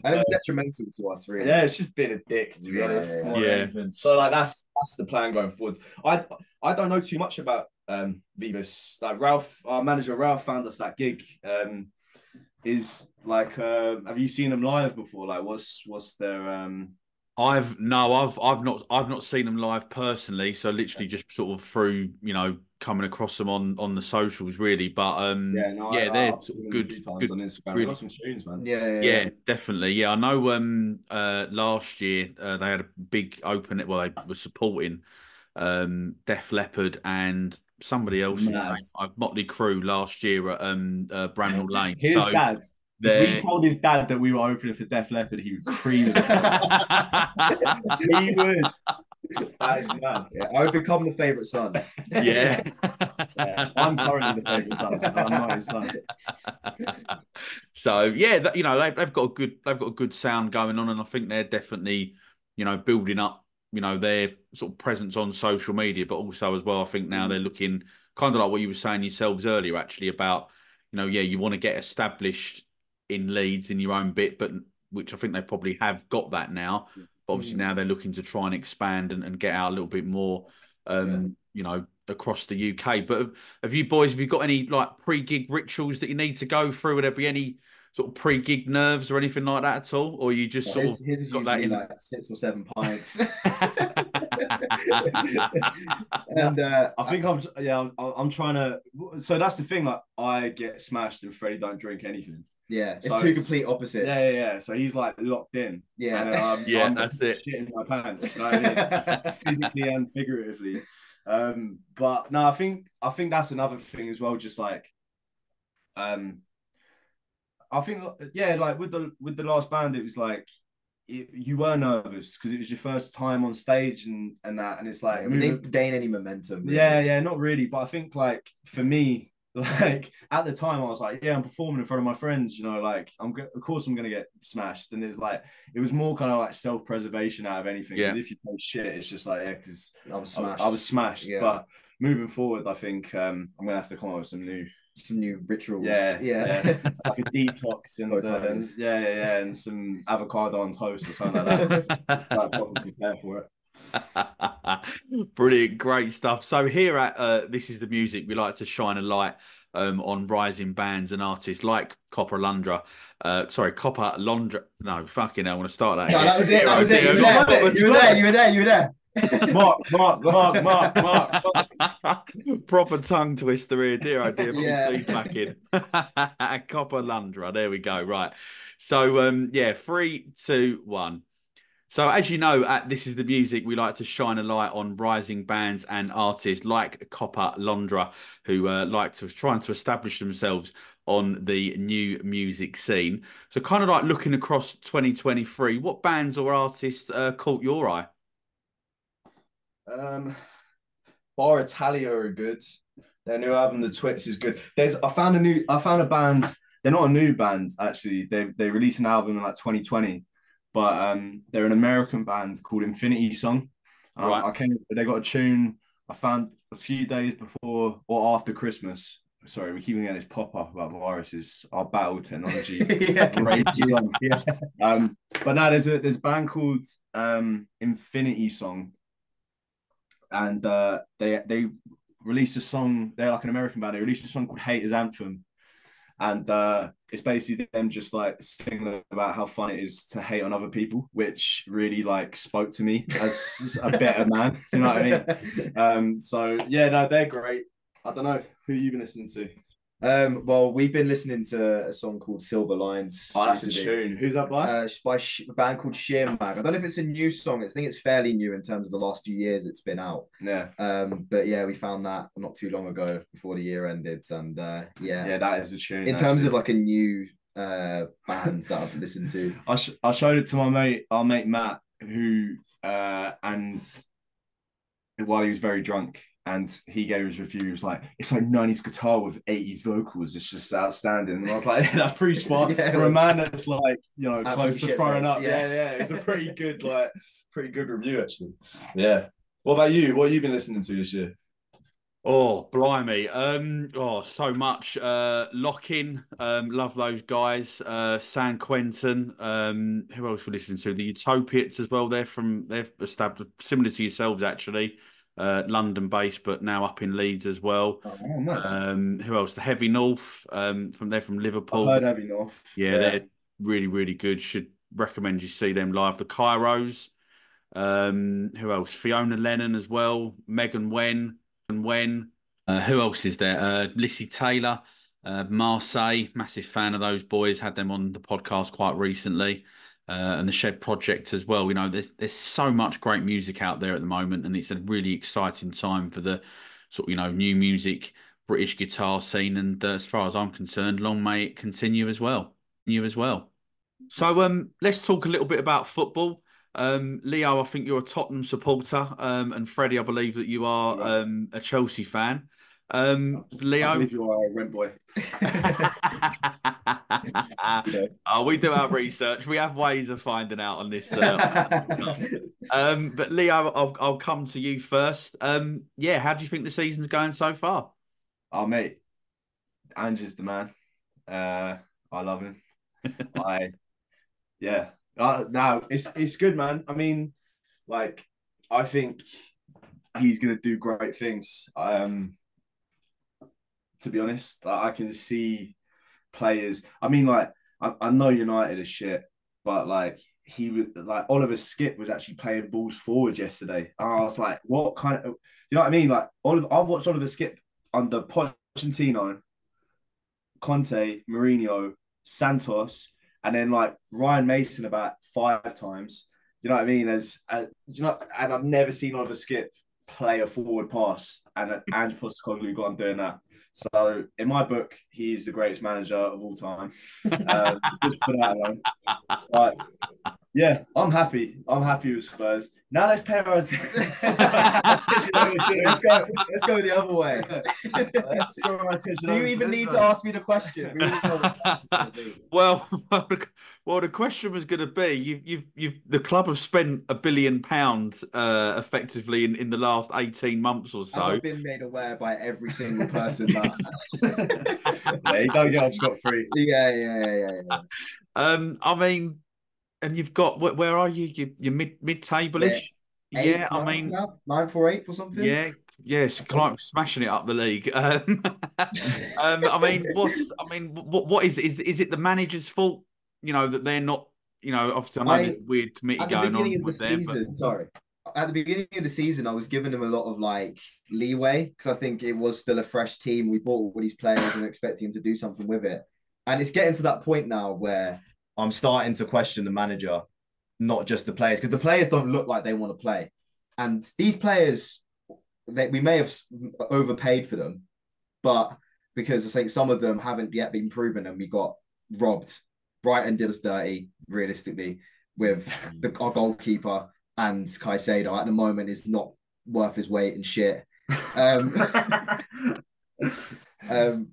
And it was detrimental to us, really. Yeah, it's just been a dick to be Yeah, honest. yeah, more yeah. So like that's that's the plan going forward. I I don't know too much about um Vivas. Like Ralph, our manager Ralph found us that gig. Um, is like, uh, have you seen them live before? Like, what's what's their um? I've no, I've I've not I've not seen them live personally, so literally just sort of through you know coming across them on on the socials really, but um Yeah, no, yeah, I, they're I've sort seen of them a good good on Instagram. really- Really. Some tunes, man. Yeah, yeah, yeah, definitely. Yeah, I know. Um, uh, last year uh, they had a big open. Well, they were supporting um Def Leppard and somebody else. in Mad. uh, Mötley Crüe last year at um uh, Bramall *laughs* Lane. His so dad. If they're- we told his dad that we were opening for Def Leppard, he would cream himself. *laughs* he would. That is mad. Yeah, I would become the favorite son. *laughs* yeah. Yeah, I'm currently the favourite son. I'm not his son. so yeah, that, you know they've, they've got a good they've got a good sound going on, and I think they're definitely you know, building up, you know, their sort of presence on social media, but also as well, I think now mm. they're looking kind of like what you were saying yourselves earlier, actually about, you know, yeah, you want to get established in Leeds in your own bit, but which I think they probably have got that now. Mm. But obviously mm. now they're looking to try and expand and, and get out a little bit more, um, you know, across the UK. But have, have you boys, have you got any like pre-gig rituals that you need to go through? Would there be any sort of pre-gig nerves or anything like that at all, or you just Yeah, sort his, of his got that usually in? like six or seven pints. *laughs* *laughs* and uh, I think I'm yeah I'm, I'm trying to. So that's the thing. Like I get smashed and Freddie don't drink anything. yeah, it's So two it's- complete opposites. Yeah, yeah, yeah. So he's like locked in. Yeah. And, um, *laughs* Yeah, I'm that's it. Shitting my pants. You know what I mean? physically and figuratively. Um, but no, I think I think that's another thing as well. Just like, um, I think yeah, like with the with the last band, it was like it, you were nervous because it was your first time on stage and and that, and it's like Yeah, we didn't gain any momentum. really. yeah, yeah, not really. But I think like for me, *laughs* like at the time, I was like, yeah, I'm performing in front of my friends. You know, like I'm go- of course I'm gonna get smashed. And it's like it was more kind of like self preservation out of anything. Yeah. if you play shit, it's just like yeah, because I was I, smashed. I was smashed. Yeah. But moving forward, I think um, I'm gonna have to come up with some new some new rituals. Yeah, yeah. *laughs* like a detox and, uh, and yeah, yeah, yeah, and some avocado on toast or something like that. Just like *laughs* properly prepare for it. *laughs* Brilliant, great stuff. So here at uh, this is the music we like to shine a light um, on rising bands and artists like Copper Lundra. Uh, sorry, Coppa Londra. No, fucking hell, I want to start that. No, that was it. That was it. You were there. You were there. You were there. Mark, Mark, Mark, Mark, Mark. Mark. *laughs* Proper tongue twister here, dear idea. Yeah. Yeah. back in. *laughs* Copper Lundra. There we go. Right. So um yeah, three, two, one. So as you know, at This Is the Music, we like to shine a light on rising bands and artists like Coppa Londra, who uh, like to trying to establish themselves on the new music scene. So kind of like looking across 2023, what bands or artists uh, caught your eye? Um, Bar Italia are good. Their new album, The Twits, is good. There's I found a new I found a band. They're not a new band actually. They they released an album in like 2020, but um they're an American band called Infinity Song. Um, Right. I came. They got a tune. I found a few days before or after Christmas. Sorry, we keep getting this pop up about viruses. Our battle technology. *laughs* yeah. *laughs* Yeah. Um, but now there's a there's a band called um Infinity Song, and uh, they they released a song. They're like an American band. They released a song called "Haters Anthem," and uh, it's basically them just like singing about how fun it is to hate on other people, which really like spoke to me as a better man. You know what I mean? *laughs* Um, so yeah, no, they're great. I don't know who you've been listening to. Um, well, we've been listening to a song called Silver Lines. Oh, that's a tune. Who's that by? Uh, by Sh- a band called Sheer Mag. I don't know if it's a new song. I think it's fairly new in terms of the last few years it's been out. yeah, Um, but yeah, we found that not too long ago before the year ended, and uh, yeah, yeah, that is a tune. in terms actually. of like a new uh bands that I've listened to. *laughs* I, sh- I showed it to my mate, our mate Matt, who uh, and while he was very drunk, and he gave his review. He was like, "It's like '90s guitar with '80s vocals. It's just outstanding." And I was like, *laughs* "That's pretty *laughs* spot Yeah, it for a was. man that's like, you know, Absolutely close to shit throwing up." Yeah. yeah. yeah, It's a pretty *laughs* good, like, pretty good review actually. Yeah. What about you? What have you been listening to this year? Oh, blimey. Um, oh, so much. Uh Lockin, um, love those guys. Uh San Quentin. Um, who else we're listening to? The Utopians as well. They're from they've established similar to yourselves actually. Uh London based, but now up in Leeds as well. Oh, nice. Um, who else? The Heavy North. Um, from they're from Liverpool. I've heard Heavy North. Yeah, they're really, really good. Should recommend you see them live. The Kairos. Um, who else? Fiona Lennon as well. Megan Wen and Wen. Uh, who else is there? Uh, Lissy Taylor, uh, Marseille. Massive fan of those boys. Had them on the podcast quite recently. Uh, and the Shed Project as well. You know, there's there's so much great music out there at the moment, and it's a really exciting time for the sort of you know new music British guitar scene. And uh, as far as I'm concerned, long may it continue as well. You as well. So um, let's talk a little bit about football. Um, Leo, I think you're a Tottenham supporter, um, and Freddie, I believe that you are um, a Chelsea fan. Um, Leo. you are a rent boy. *laughs* oh, we do our research. We have ways of finding out on this. Uh, *laughs* um, but Leo, I'll, I'll come to you first. Um, yeah, how do you think the season's going so far? Oh mate, Ange is the man. Uh, I love him. *laughs* I, yeah. Uh, now it's it's good, man. I mean, like, I think he's gonna do great things. Um, to be honest, like, I can see players. I mean, like, I, I know United is shit, but like he was like Oliver Skipp was actually playing balls forward yesterday. And I was like, what kind of you know what I mean? Like Oliver, I've watched Oliver Skipp under Pochettino, Conte, Mourinho, Santos, and then like Ryan Mason about five times. You know what I mean? As, as you know, and I've never seen Oliver Skipp play a forward pass, and Ange Postecoglou got him doing that. So in my book, he's the greatest manager of all time. Um, *laughs* just for that alone. But yeah, I'm happy. I'm happy with Spurs. Now let's pay our *laughs* attention let's go. Let's go the other way. Let's throw our attention Do you even this need one. to ask me the question? We all know what the answer's gonna be. well, well, the- question was going to be: you, you've, you've, the club have spent a billion pounds, uh, effectively in, in the last eighteen months or As so. I've been made aware by every single person that. *laughs* yeah, you don't get off scot free. yeah, yeah, yeah, yeah, yeah. Um, I mean, and you've got where, where are you? You you're mid mid table ish. Yeah, Eight, I nine mean, now? nine for or something. yeah, yes, of smashing it up the league. *laughs* Um, um, I mean, what's I mean, what what is is is it the manager's fault? You know that they're not. You know, obviously, I know I- there's weird committee going on with the them, but sorry. At the beginning of the season, I was giving him a lot of like leeway because I think it was still a fresh team. We bought all these players and expecting him to do something with it. And it's getting to that point now where I'm starting to question the manager, not just the players, because the players don't look like they want to play. And these players, they, we may have overpaid for them, but because I think some of them haven't yet been proven and we got robbed. Brighton did us dirty, realistically, with the, our goalkeeper and Caicedo at the moment is not worth his weight in shit. Um, *laughs* um,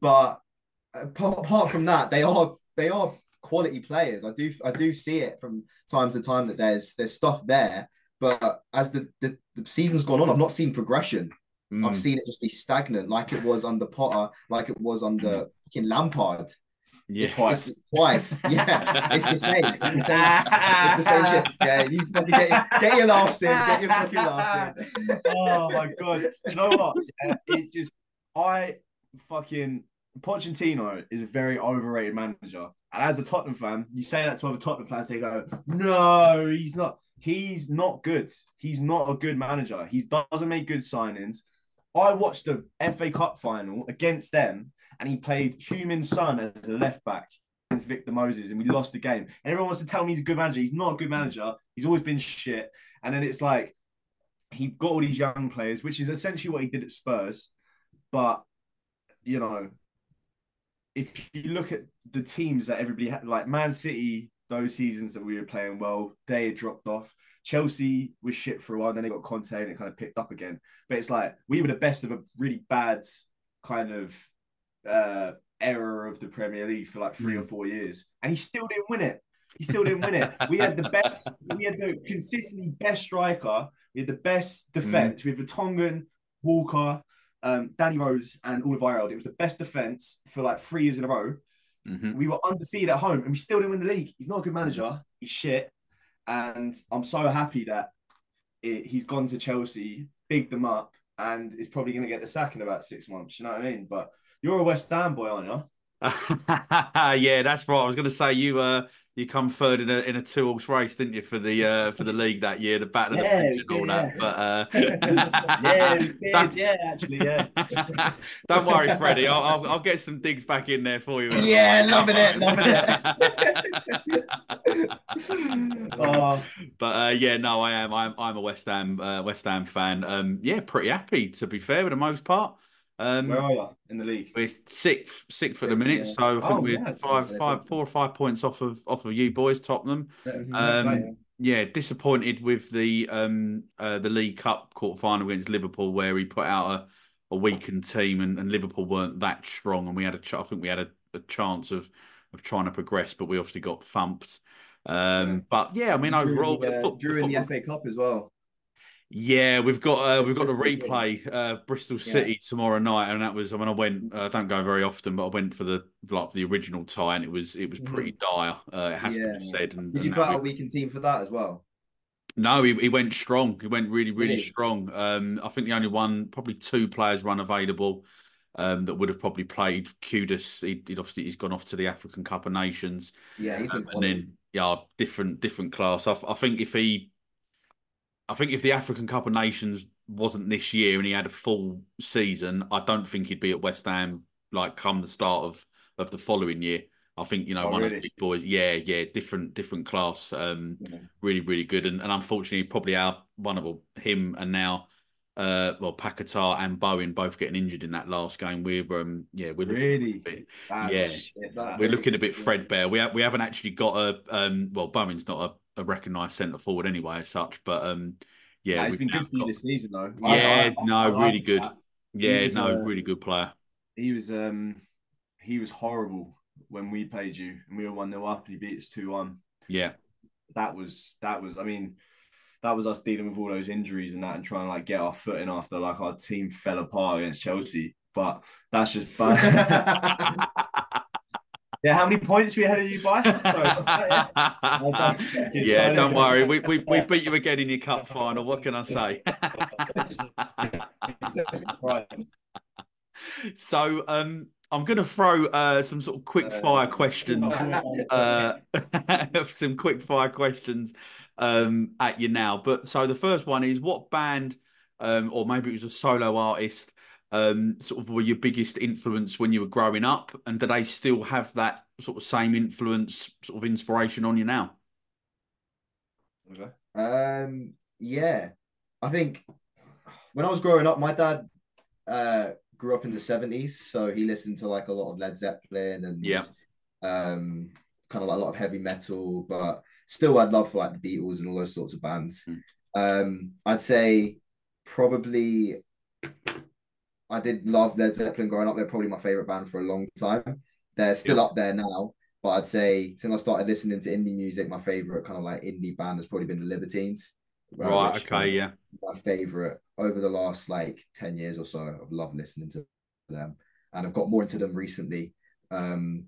but apart, apart from that, they are they are quality players. I do I do see it from time to time that there's there's stuff there. But as the, the, the season's gone on, I've not seen progression. Mm. I've seen it just be stagnant, like it was under Potter, like it was under fucking Lampard. yeah. It's, it's twice. *laughs* Yeah, it's the same. It's the same. It's the same shit. *laughs* Yeah, you fucking get your, get your laughs in. Get your fucking laughs in. oh my god! Do you know what? Yeah, *laughs* it just I fucking Pochettino is a very overrated manager. And as a Tottenham fan, you say that to other Tottenham fans, they go, "No, he's not. He's not good. He's not a good manager. He doesn't make good signings." I watched the FA Cup final against them, and he played Heung-min Son as a left back against Victor Moses, and we lost the game. And everyone wants to tell me he's a good manager. He's not a good manager. He's always been shit. And then it's like he got all these young players, which is essentially what he did at Spurs. But you know, if you look at the teams that everybody had, like Man City, those seasons that we were playing well, they had dropped off. Chelsea was shit for a while, then they got Conte and it kind of picked up again. But it's like we were the best of a really bad kind of uh era of the Premier League for like three or four years, and he still didn't win it. He still didn't win it. We had the best, we had the consistently best striker, we had the best defense. We had Vertonghen, Walker, um, Danny Rose, and Alderweireld. It was the best defense for like three years in a row. Mhm. We were undefeated at home, and we still didn't win the league. He's not a good manager. He's shit, and I'm so happy that it, he's gone to Chelsea, bigged them up, and is probably going to get the sack in about six months. You know what I mean? But you're a West Ham boy, aren't you? *laughs* yeah, that's right. I was going to say you uh you come third in a in a two horse race, didn't you, for the uh for the league that year, the battle of Yeah, the pitch and all that. yeah. But uh, *laughs* yeah, did, *laughs* yeah, actually, yeah. *laughs* Don't worry, Freddie. I'll, I'll I'll get some digs back in there for you. Yeah, loving it, loving Oh, but uh, yeah, no, I am. I'm I'm a West Ham uh, West Ham fan. Um, yeah, pretty happy to be fair, for the most part. Um, where are you in the league? we're sixth, sixth at the minute, yeah. so I think Oh, we're yeah. five, Yeah, five, four or five points off of off of you boys, Tottenham. Um, yeah, disappointed with the um uh, the League Cup quarter final against Liverpool, where he put out a a weakened team, and, and Liverpool weren't that strong, and we had a ch- I think we had a, a chance of of trying to progress, but we obviously got thumped. Um, but yeah, I mean, Drew overall, the, the uh, foot- Drew the in the FA Cup as well. Yeah, we've got uh, we've got the replay uh, Bristol Yeah. City tomorrow night, and that was I mean I went uh, I don't go very often, but I went for the like for the original tie, and it was it was pretty dire. Uh, it has to be said. And, Did you put out a weekend team for that as well? no, he, he went strong. He went really really Really? strong. Um, I think the only one probably two players run available. Um, that would have probably played Kudus. He, he'd obviously he's gone off to the African Cup of Nations. Yeah, he's been Um, and then yeah, different different class. I, I think if he, I think if the African Cup of Nations wasn't this year and he had a full season, I don't think he'd be at West Ham like come the start of of the following year. I think you know Oh, one of the big boys. Yeah, yeah, different different class. Um, Yeah. really really good. And and unfortunately, probably our one of him and now. Uh, well, Paquetá and Bowen both getting injured in that last game. We're um, yeah, we're looking Really? a bit- Yeah. shit, we're looking a bit threadbare. We have, we haven't actually got a um well Bowen's not a, a recognised centre forward anyway as such, but um yeah, Yeah, it's we've been good for you got- this season though. Yeah, no, I really like good. that. yeah, was, no, uh, really good player. He was um he was horrible when we played you and we were one 0 up and he beat us two one. Yeah, That was that was I mean that was us dealing with all those injuries and that and trying to like get our footing after like our team fell apart against Chelsea. But that's just *laughs* bad. *laughs* yeah, how many points we ahead of you by? *laughs* Sorry, yeah? *laughs* Don't- worry. We, we we beat you again in your cup final. What can I say? *laughs* So um, I'm going to throw uh, some sort of quick fire questions uh, some quick fire questions um, at you now. But so the first one is what band, um, or maybe it was a solo artist, um, sort of were your biggest influence when you were growing up, and do they still have that sort of same influence, sort of inspiration on you now? Okay. Um, yeah, I think when I was growing up, my dad uh grew up in the seventies, so he listened to like a lot of Led Zeppelin and Yeah. um, kind of like a lot of heavy metal, but still, I'd love for like the Beatles and all those sorts of bands. Hmm. Um, I'd say probably I did love Led Zeppelin growing up. They're probably my favorite band for a long time. They're still Yeah. up there now, but I'd say since I started listening to indie music, my favorite kind of like indie band has probably been the Libertines. right. Okay. Yeah. My favorite over the last like 10 years or so. I've loved listening to them and I've got more into them recently. Um,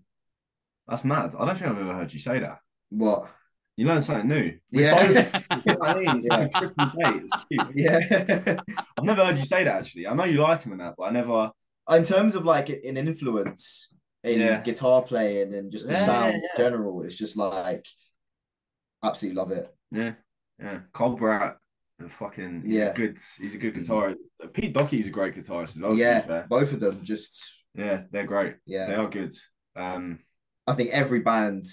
That's mad. I don't think I've ever heard you say that. what? You learn something new. We Yeah. both- you know I mean? It's like a triple date. It's cute. yeah. I've never heard you say that actually. I know you like him and that, but I never. in terms of like an influence in Yeah. guitar playing and just the Yeah, sound yeah, in general, it's just like absolutely love it. Yeah, yeah. Carl Barât, the fucking Yeah. good. He's a good guitarist. Pete Doherty's a great guitarist as well. to be yeah, both of them just yeah, they're great. yeah. They are good. Um, I think every band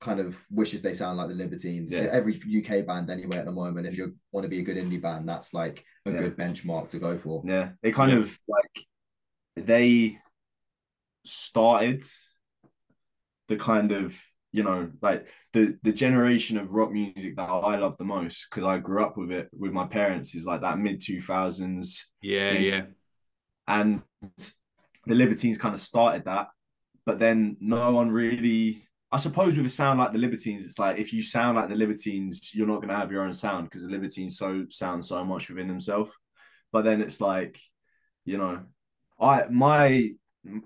kind of wishes they sound like the Libertines. Yeah. Every UK band anyway at the moment, if you want to be a good indie band, that's like a Yeah. good benchmark to go for. yeah, they kind Yeah. of like they started the kind of you know like the the generation of rock music that I love the most because I grew up with it with my parents is like that mid two thousands Yeah. Yeah. Yeah. and the Libertines kind of started that, but then no one really. I suppose with a sound like the Libertines, it's like if you sound like the Libertines, you're not going to have your own sound because the Libertines so sound so much within themselves. But then it's like, you know, I my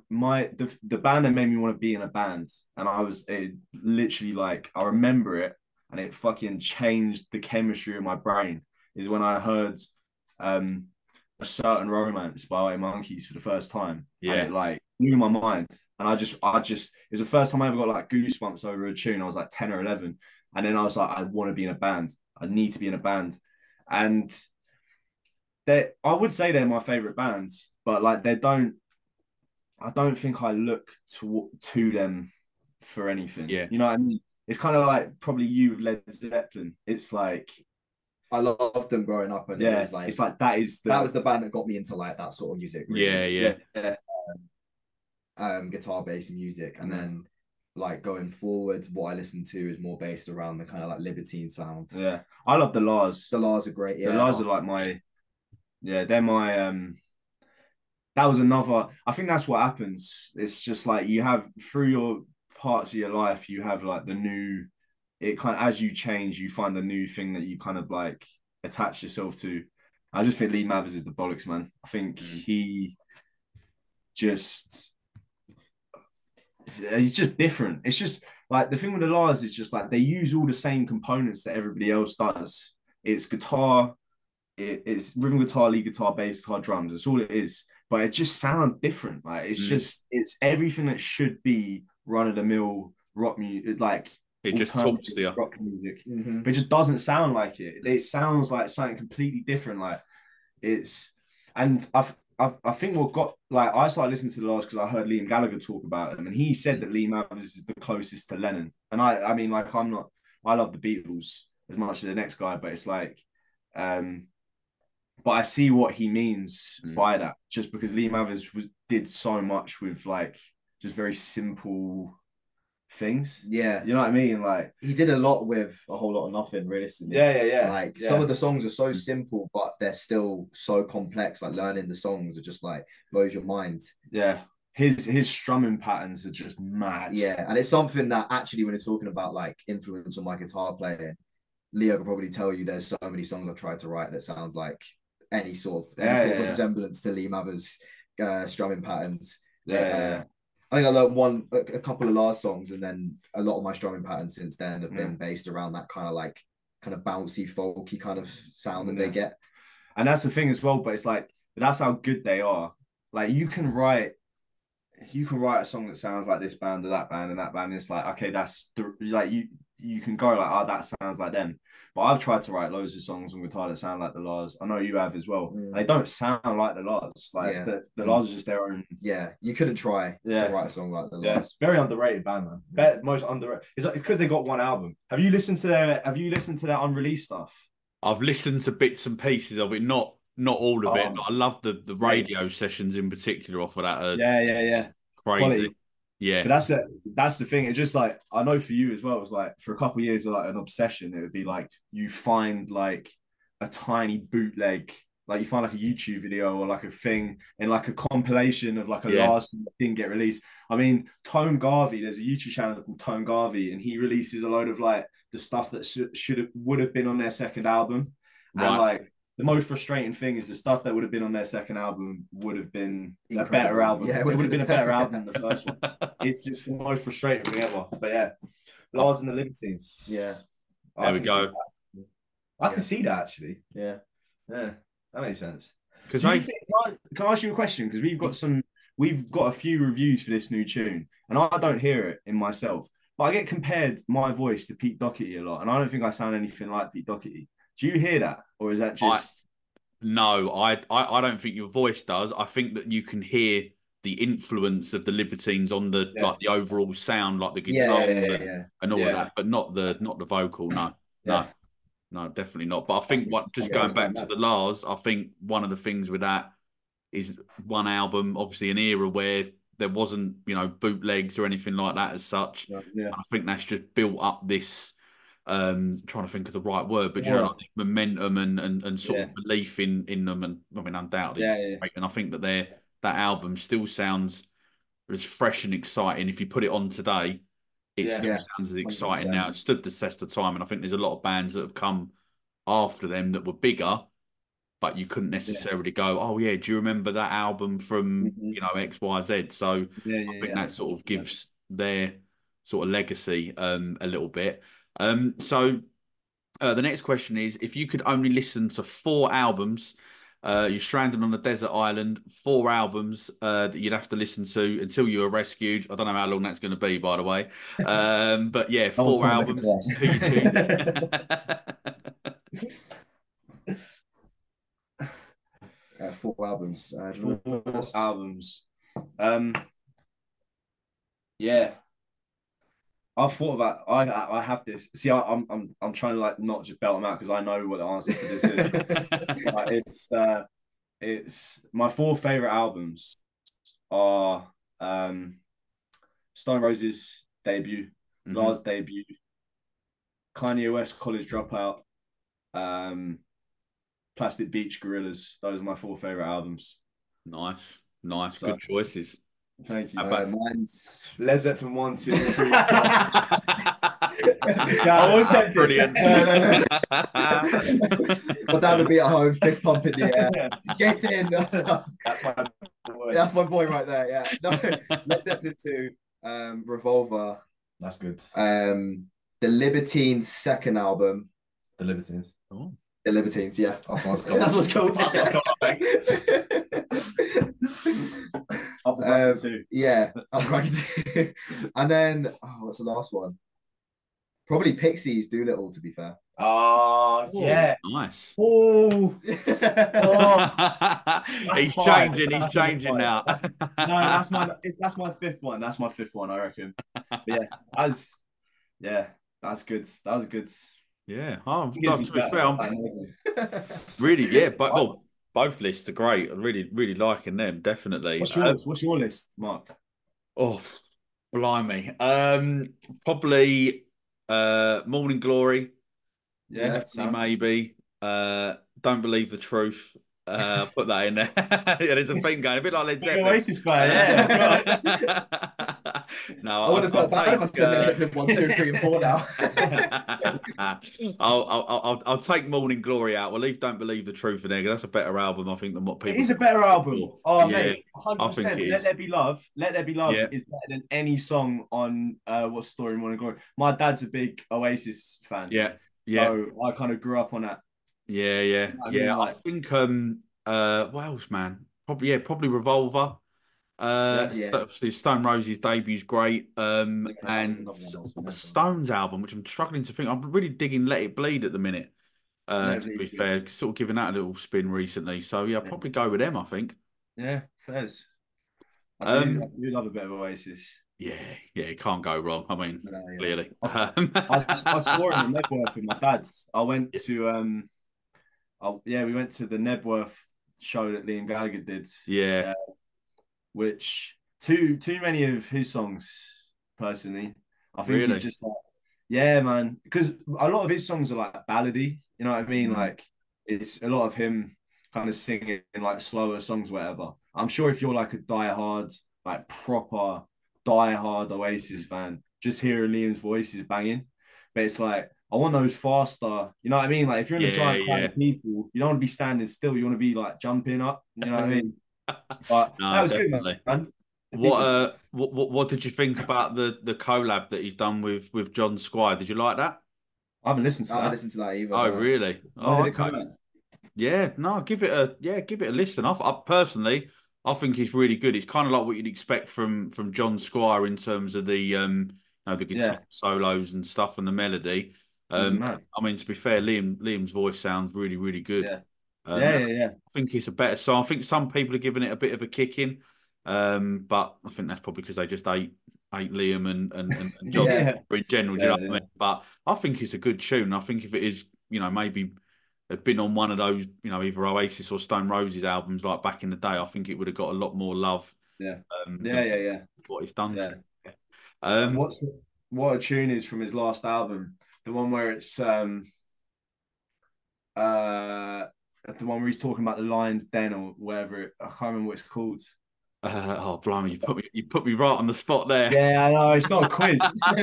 my the the band that made me want to be in a band, and I was it literally like I remember it, and it fucking changed the chemistry of my brain. Is when I heard um a certain romance by Monkeys for the first time. Yeah. Like blew my mind. And I just I just it was the first time I ever got like goosebumps over a tune. I was like 10 or 11. And then I was like, I want to be in a band. I need to be in a band. And they I would say they're my favorite bands, but like they don't I don't think I look to to them for anything. Yeah. You know what I mean? It's kind of like probably you with Led Zeppelin. It's like I loved them growing up, and it yeah, was like, it's like that is the that was the band that got me into like that sort of music. really. Yeah. Yeah. yeah. um, guitar based music, and Mm. then like going forward, what I listen to is more based around the kind of like libertine sound. Yeah, I love the La's. The La's are great. Yeah, The La's are like my, yeah, they're my um, that was another. I think that's what happens. It's just like you have through your parts of your life, you have like the new. It kind of as you change, you find the new thing that you kind of like attach yourself to. I just think Lee Mavers is the bollocks, man. I think Mm. he just he's just different. It's just like the thing with the La's is just like they use all the same components that everybody else does. It's guitar, it, it's rhythm guitar, lead guitar, bass guitar, drums. That's all it is. But it just sounds different. Like it's Mm. just it's everything that should be run of the mill rock music, like It just talks to you. rock music Mhm. but it just doesn't sound like it. It sounds like something completely different. Like it's, and I've, I've I think what got like I started listening to the La's because I heard Liam Gallagher talk about him, and he said that Lee Mavers is the closest to Lennon. And I, I mean, like I'm not, I love the Beatles as much as the next guy, but it's like, um, but I see what he means Mm. by that, just because Lee Mavers was, did so much with like just very simple things. Yeah, You know what I mean? Like, he did a lot with a whole lot of nothing, realistically. yeah, yeah, yeah. Like yeah. some of the songs are so simple, but they're still so complex. Like learning the songs are just like blows your mind. Yeah, his his strumming patterns are just mad. Yeah, and it's something that actually, when it's talking about like influence on my guitar playing, Leo could probably tell you there's so many songs I've tried to write that sounds like any sort of any Yeah, sort yeah, of resemblance to Lee Mavers' uh, strumming patterns. yeah, Uh, yeah, yeah. I think I learned one a, couple of La's songs, and then a lot of my strumming patterns since then have been mm. based around that kind of like kind of bouncy, folky kind of sound that Yeah. they get. And that's the thing as well. But it's like that's how good they are. Like you can write, you can write a song that sounds like this band or that band and that band. It's like okay, that's the like you you can go like oh that sounds like them. But I've tried to write loads of songs on guitar that sound like the La's. I know you have as well. Mm. They don't sound like the La's. Like Yeah. the, the Mm. La's are just their own. Yeah, you couldn't try Yeah. to write a song like the Yeah, La's. very underrated band, man. Be- most underrated. It's like because they got one album. Have you listened to their? Have you listened to their unreleased stuff? I've listened to bits and pieces of it, not not all of it. Oh. But I love the the radio sessions in particular off of that. Uh, Yeah, yeah, yeah. crazy. Quality. Yeah, But that's it. That's the thing. It's just like I know for you as well. It's like for a couple of years, like an obsession. It would be like you find like a tiny bootleg, like you find like a YouTube video or like a thing in like a compilation of like a Yeah. La's thing get released. I mean, Tone Garvey. There's a YouTube channel called Tone Garvey, and he releases a load of like the stuff that should should have would have been on their second album. Right. And like the most frustrating thing is the stuff that would have been on their second album would have been a better album. Yeah, it would have been a better album than the *laughs* first one it's just the most frustrating thing ever. But yeah, La's and the Libertines. Yeah, I There we can go. see that. I can see that actually. yeah. Yeah, that makes sense. because Do you they think, can, I, can I ask you a question? Because we've got some, we've got a few reviews for this new tune, and I don't hear it in myself. But I get compared my voice to Pete Doherty a lot, and I don't think I sound anything like Pete Doherty. Do you hear that, or is that just? No, I, I I don't think your voice does. I think that you can hear the influence of the Libertines on the Yeah. like the overall sound, like the guitar yeah, and, yeah, yeah. and all of that, but not the not the vocal. No, no, no, definitely not. But I think what just going back to the La's, I think one of the things with that is one album, obviously an era where there wasn't you know bootlegs or anything like that as such. yeah, I think that's just built up this um trying to think of the right word, but you know, like momentum and, and and sort Yeah. of belief in in them and I mean undoubtedly yeah, yeah, and I think that their that album still sounds as fresh and exciting. If you put it on today, it Yeah. still Yeah. sounds as exciting 100%. now. It stood the test of time, and I think there's a lot of bands that have come after them that were bigger, but you couldn't necessarily go, "Oh yeah, do you remember that album from Mhm. you know X Y Z? So yeah, I think yeah. that sort of gives their sort of legacy um, a little bit. Um, so uh, the next question is: If you could only listen to four albums, uh, you're stranded on a desert island, four albums uh, that you'd have to listen to until you were rescued. I don't know how long that's going to be, by the way. Um, but yeah, *laughs* four albums. to Who you choose? Uh, four albums. Uh, Four first- albums. Um, yeah, I've thought about. I I have this. See, I, I'm I'm I'm trying to like not just belt them out because I know what the answer to this is. *laughs* Like, it's uh, it's my four favorite albums are um, Stone Roses debut, Mhm. La's debut, Kanye West College Dropout, um, Plastic Beach Gorillaz. Those are my four favorite albums. Nice. Nice, So- good choices. Thank you. How Uh, about- mine's Led Zeppelin one, two, three. four. *laughs* I was tempted. Brilliant. No, no, my dad would be at home, fist pump in the air. Get in. That's, That's my word. that's my boy right there. Yeah. No, Led Zeppelin 2, um, Revolver, That's good. um, the Libertines' second album. The Libertines. Oh, The Libertines, yeah. That's what's *laughs* called. That's what's called. *laughs* That's what's Up the Um, two. yeah, *laughs* I'm right. *laughs* and then, oh, what's the last one? Probably Pixies, Doolittle, to be fair. Oh, yeah. nice. *laughs* Oh, he's fine. changing. He's That's changing fine. now. no, that's my that's my fifth one. That's my fifth one, I reckon. But yeah, that's yeah, that's good. That was good. yeah. Oh, no, to be fair, I'm really yeah. But well, both lists are great. I'm really, really liking them. Definitely. What's yours? What's your list, Mark? Oh, blimey. Um, probably uh, Morning Glory. Yeah, maybe. Uh, Don't believe the truth. Uh, put that in there. *laughs* yeah, there's a theme going a bit like Led Zeppelin. Oasis fan, yeah. *laughs* *laughs* *laughs* no, I would have felt bad if I said uh, Zeppelin 1, 2, and 4 now. *laughs* I'll, I'll, I'll, I'll take Morning Glory out. We'll leave Don't Believe the Truth in there that's a better album, I think, than what people. is a better album. Oh, Yeah, mate, 100%. think Let. There Be Love. Let There Be Love Yeah. is better than any song on uh, What's the Story, Morning Glory. My dad's a big Oasis fan. Yeah, yeah, So I kind of grew up on that. yeah, yeah, I mean, yeah. I like- think um uh what else, man? Probably yeah, probably Revolver. Uh, Yeah. Stone Roses debut's great. Um, Yeah, and another one I was gonna mention. Stones album, which I'm struggling to think. I'm really digging Let It Bleed at the minute. Uh, Yeah, to be fair, sort of giving that a little spin recently. So yeah, I'll probably go with them. I think. Yeah, Fez. I Um, I do love a bit of Oasis. Yeah, yeah, it can't go wrong. I mean, No, clearly. I, *laughs* Um, I saw him in Knebworth with my dad's. I went to um, I, yeah, we went to the Knebworth show that Liam Gallagher did. yeah, which too too many of his songs personally. I think Really? he's just like, yeah, man, because a lot of his songs are like ballady. You know what I mean? Mm. Like it's a lot of him kind of singing like slower songs, whatever. I'm sure if you're like a die-hard, like proper die-hard Oasis fan, just hearing Liam's voice is banging. But it's like I want those faster. You know what I mean? Like if you're in a Yeah, giant crowd of people, you don't want to be standing still. You want to be like jumping up. You know what I mean? But *laughs* No, that was definitely. good, man. What uh, what, what what did you think about the the collab that he's done with with John Squire? Did you like that? I haven't listened to I haven't that. listened to that either. Oh, no. really? Oh, did okay. out? Yeah, no, give it a yeah, give it a listen. I, I personally, I think he's really good. It's kind of like what you'd expect from from John Squire in terms of the um, you know, the guitar Yeah. solos and stuff and the melody. Um, Man. I mean, to be fair, Liam Liam's voice sounds really really good. Yeah. Um, yeah, yeah, yeah. I think it's a better song. I think some people are giving it a bit of a kick in, um, but I think that's probably because they just ate hate Liam and and, and, and *laughs* John Yeah. in general. Yeah, you know what I mean? But I think it's a good tune. I think if it is, you know, maybe had been on one of those, you know, either Oasis or Stone Roses albums like back in the day, I think it would have got a lot more love. Yeah. um, Yeah, yeah, yeah. What he's done. Yeah. so, Um, What's what a tune is from his last album? The one where it's um uh the one where he's talking about the lion's den or whatever. It, I can't remember what it's called. uh, *laughs* oh, blimey, you put me, you put me right on the spot there. Yeah, I know it's not a quiz, *laughs*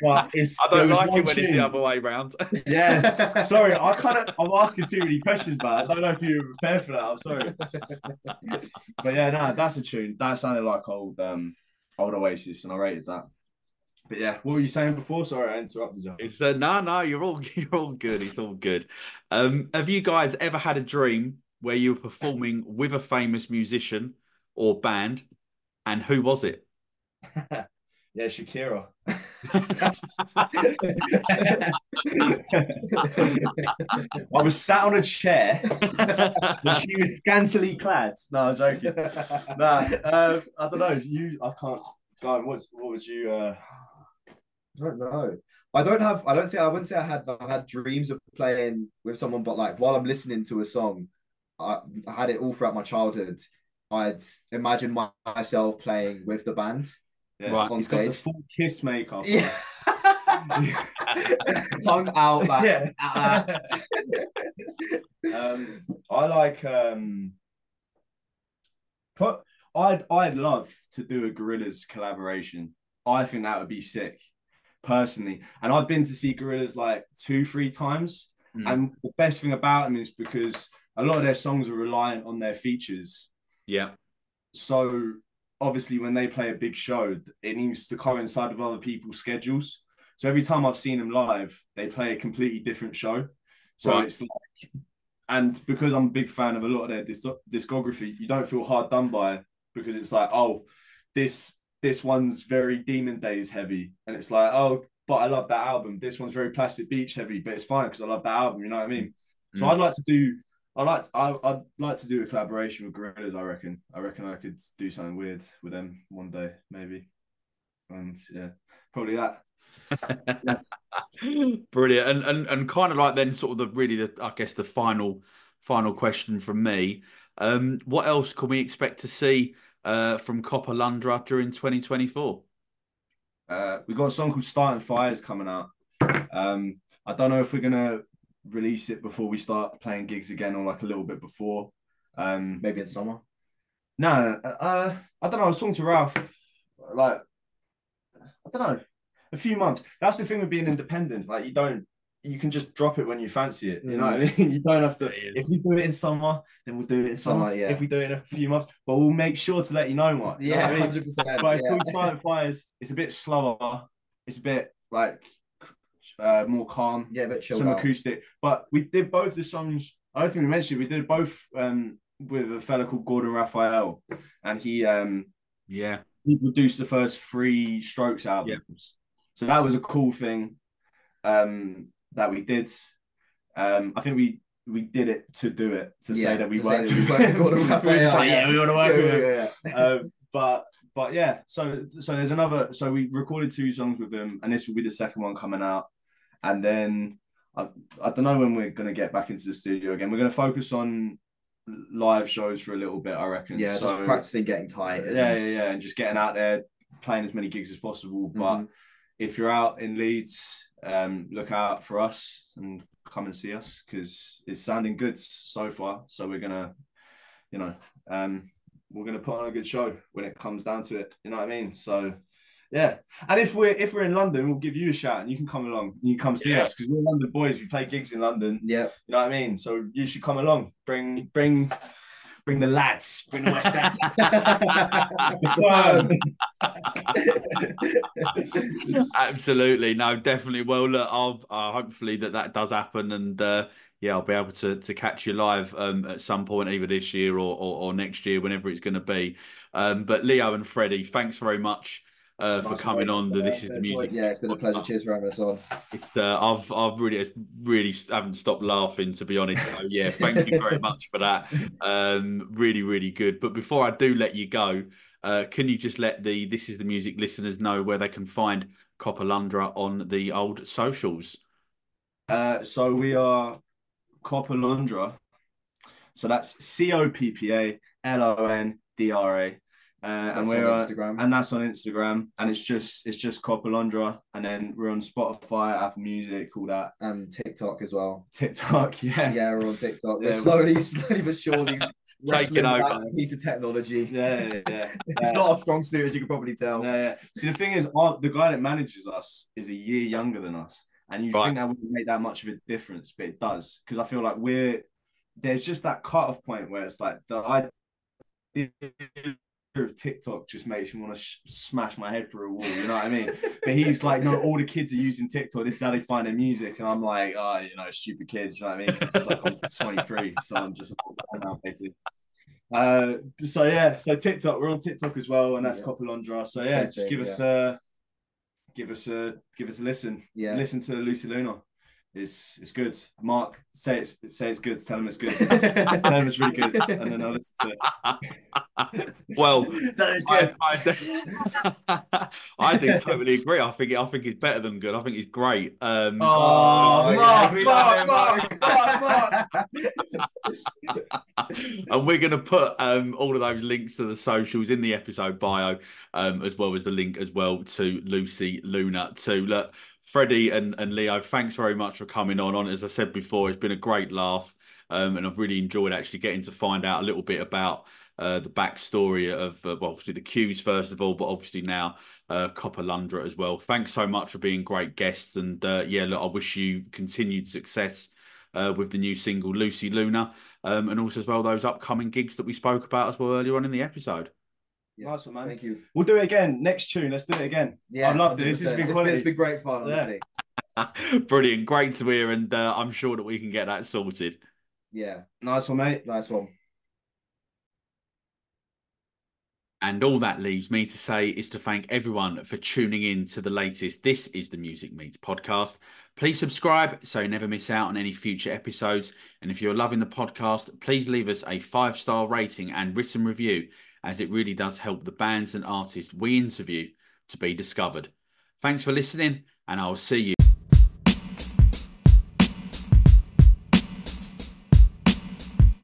but it's. I don't like it when it's the other way round. *laughs* Yeah, sorry, I kind of I'm asking too many questions, but I don't know if you were prepared for that. I'm sorry. but yeah, no, that's a tune. That sounded like old um old Oasis, and I rated that. But yeah, what were you saying before? Sorry, I interrupted you. It's uh, no, no, you're all *laughs* you're all good. It's all good. Um, have you guys ever had a dream where you were performing with a famous musician or band, and who was it? *laughs* Yeah, Shakira. *laughs* I was sat on a chair, and she was scantily clad. No, I'm joking. Nah, um, I don't know. You, I can't. God, what, what would you? Uh... I don't know. I don't have. I don't say. I wouldn't say I had. I had dreams of playing with someone, but like while I'm listening to a song, I, I had it all throughout my childhood. I'd imagine my, myself playing with the band Yeah. Right. on He's got the full kiss makeup. *laughs* Yeah. Tongue out. Like, yeah. ah. *laughs* um, I like um, pro- I'd I'd love to do a Gorillaz collaboration. I think that would be sick, personally. And I've been to see Gorillaz like two, three times. Mm. And the best thing about them is because a lot of their songs are reliant on their features. Yeah. So obviously, when they play a big show, it needs to coincide with other people's schedules. So every time I've seen them live, they play a completely different show. So Right. it's like, and because I'm a big fan of a lot of their disc- discography, you don't feel hard done by because it's like, oh, this this one's very Demon Days heavy, and it's like, oh, but I love that album. This one's very Plastic Beach heavy, but it's fine because I love that album. You know what I mean? So Mm. I'd like to do. I like. I, I'd like to do a collaboration with Gorillaz. I reckon. I reckon I could do something weird with them one day, maybe. And yeah, probably that. *laughs* Brilliant. And and and kind of like then sort of the really the I guess the final final question from me. Um, what else can we expect to see uh, from Coppa Londra during 2024? Uh, we got a song called "Starting Fires" coming out. Um, I don't know if we're gonna release it before we start playing gigs again, or like a little bit before. Um, Maybe in summer. No, no, uh, I don't know. I was talking to Ralph, like, I don't know, a few months. That's the thing with being independent. Like, you don't, you can just drop it when you fancy it. You know what I mean? *laughs* You don't have to. Yeah, yeah. If we do it in summer, then we'll do it in summer. Summer, yeah. If we do it in a few months, but we'll make sure to let you know what. You know Yeah, what I mean? hundred. But it's called Silent Fires. It's a bit slower. It's a bit like uh, more calm Yeah, a bit chilled some out. acoustic. But we did both the songs. I don't think we mentioned it. We did both um, with a fella called Gordon Raphael, and he um, Yeah. he produced the first three Strokes albums. So that was a cool thing um, that we did. Um, I think we we did it to do it to say Yeah, that we say worked. that we worked with Gordon we just like, yeah. yeah, we want to work Yeah, with him yeah, yeah. um, but but yeah, so so there's another. So we recorded two songs with him, and this will be the second one coming out. And then I, I don't know when we're gonna get back into the studio again. We're gonna focus on live shows for a little bit, I reckon. Yeah, so, just practicing getting tight. and- Yeah, yeah, yeah, and just getting out there, playing as many gigs as possible. But Mhm. if you're out in Leeds, um, look out for us and come and see us because it's sounding good so far. So we're gonna, you know, um, we're gonna put on a good show when it comes down to it. You know what I mean? So yeah. And if we're if we're in London, we'll give you a shout and you can come along. You come see Yeah. us because we're London boys. We play gigs in London. Yeah, You know what I mean? So you should come along. Bring bring bring the lads. Bring the West Ham. The. *laughs* *laughs* Absolutely, no, definitely. Well, look, I'll uh, hopefully that that does happen, and uh, yeah, I'll be able to to catch you live um, at some point, either this year or or, or next year, whenever it's going to be. Um, but Leo and Freddie, thanks very much uh, for coming on. The this is the music. yeah, it's been a pleasure. Cheers for having us on. It's, uh, I've I've really really haven't stopped laughing to be honest. So yeah, thank you very *laughs* much for that. Um, really really good. But before I do let you go, uh, can you just let the this is the music listeners know where they can find Coppa Londra on the old socials? Uh, so we are Coppa Londra. So that's C O P P A L O N D R A. Uh, and That's we're on Instagram. and that's on Instagram, and it's just it's just Coppa Londra, and then we're on Spotify, Apple Music, all that, and TikTok as well. TikTok, *laughs* yeah, Yeah, we're on TikTok. We're slowly, *laughs* slowly but surely *laughs* taking over. that piece of technology. yeah, yeah. yeah. It's Uh, not a strong suit, as you can probably tell. Yeah, yeah. See, the thing is, our, the guy that manages us is a year younger than us, and you Right. think that wouldn't make that much of a difference, but it does because I feel like we're there's just that cut-off point where it's like the idea of TikTok just makes me want to sh- smash my head through a wall. You know what I mean? but he's like, no, all the kids are using TikTok. This is how they find their music, and I'm like, oh, you know, stupid kids. You know what I mean? It's like I'm *laughs* 23, so I'm just now basically. Uh, so yeah, so TikTok, we're on TikTok as well, and that's Yeah. Coppa Londra. So yeah, Same just thing, give us a give us a give us a listen. Yeah. Listen to Loosie Luna. It's it's good. Mark, say it's say it's good. Tell him it's good. *laughs* Tell him it's really good, and then I'll listen to it. *laughs* Well, *laughs* I, good. I, I do totally agree. I think I think it's better than good. I think it's great. Um, Oh, Oh, Mark, yes, Mark, Mark, Mark, Mark. and we're going to put um, all of those links to the socials in the episode bio, um, as well as the link as well to Loosie Luna too. Look, Freddie and, and Leo, thanks very much for coming on. On as I said before, it's been a great laugh, um, and I've really enjoyed actually getting to find out a little bit about uh, the backstory of uh, well, obviously the Qs first of all, but obviously now uh, Coppa Londra as well. Thanks so much for being great guests, and uh, yeah, look, I wish you continued success uh, with the new single Loosie Luna, um, and also as well those upcoming gigs that we spoke about as well earlier on in the episode. Yeah. Nice one, man. Thank you. We'll do it again next tune. Let's do it again. Yeah, I love it. This has been quality. It's been great fun, honestly. Yeah. *laughs* Brilliant, great to hear, and uh, I'm sure that we can get that sorted. Yeah, nice one, mate. Nice one. And all that leaves me to say is to thank everyone for tuning in to the latest This is the Music Meets podcast. Please subscribe so you never miss out on any future episodes. And if you're loving the podcast, please leave us a five star rating and written review, as it really does help the bands and artists we interview to be discovered. Thanks for listening, and I'll see you.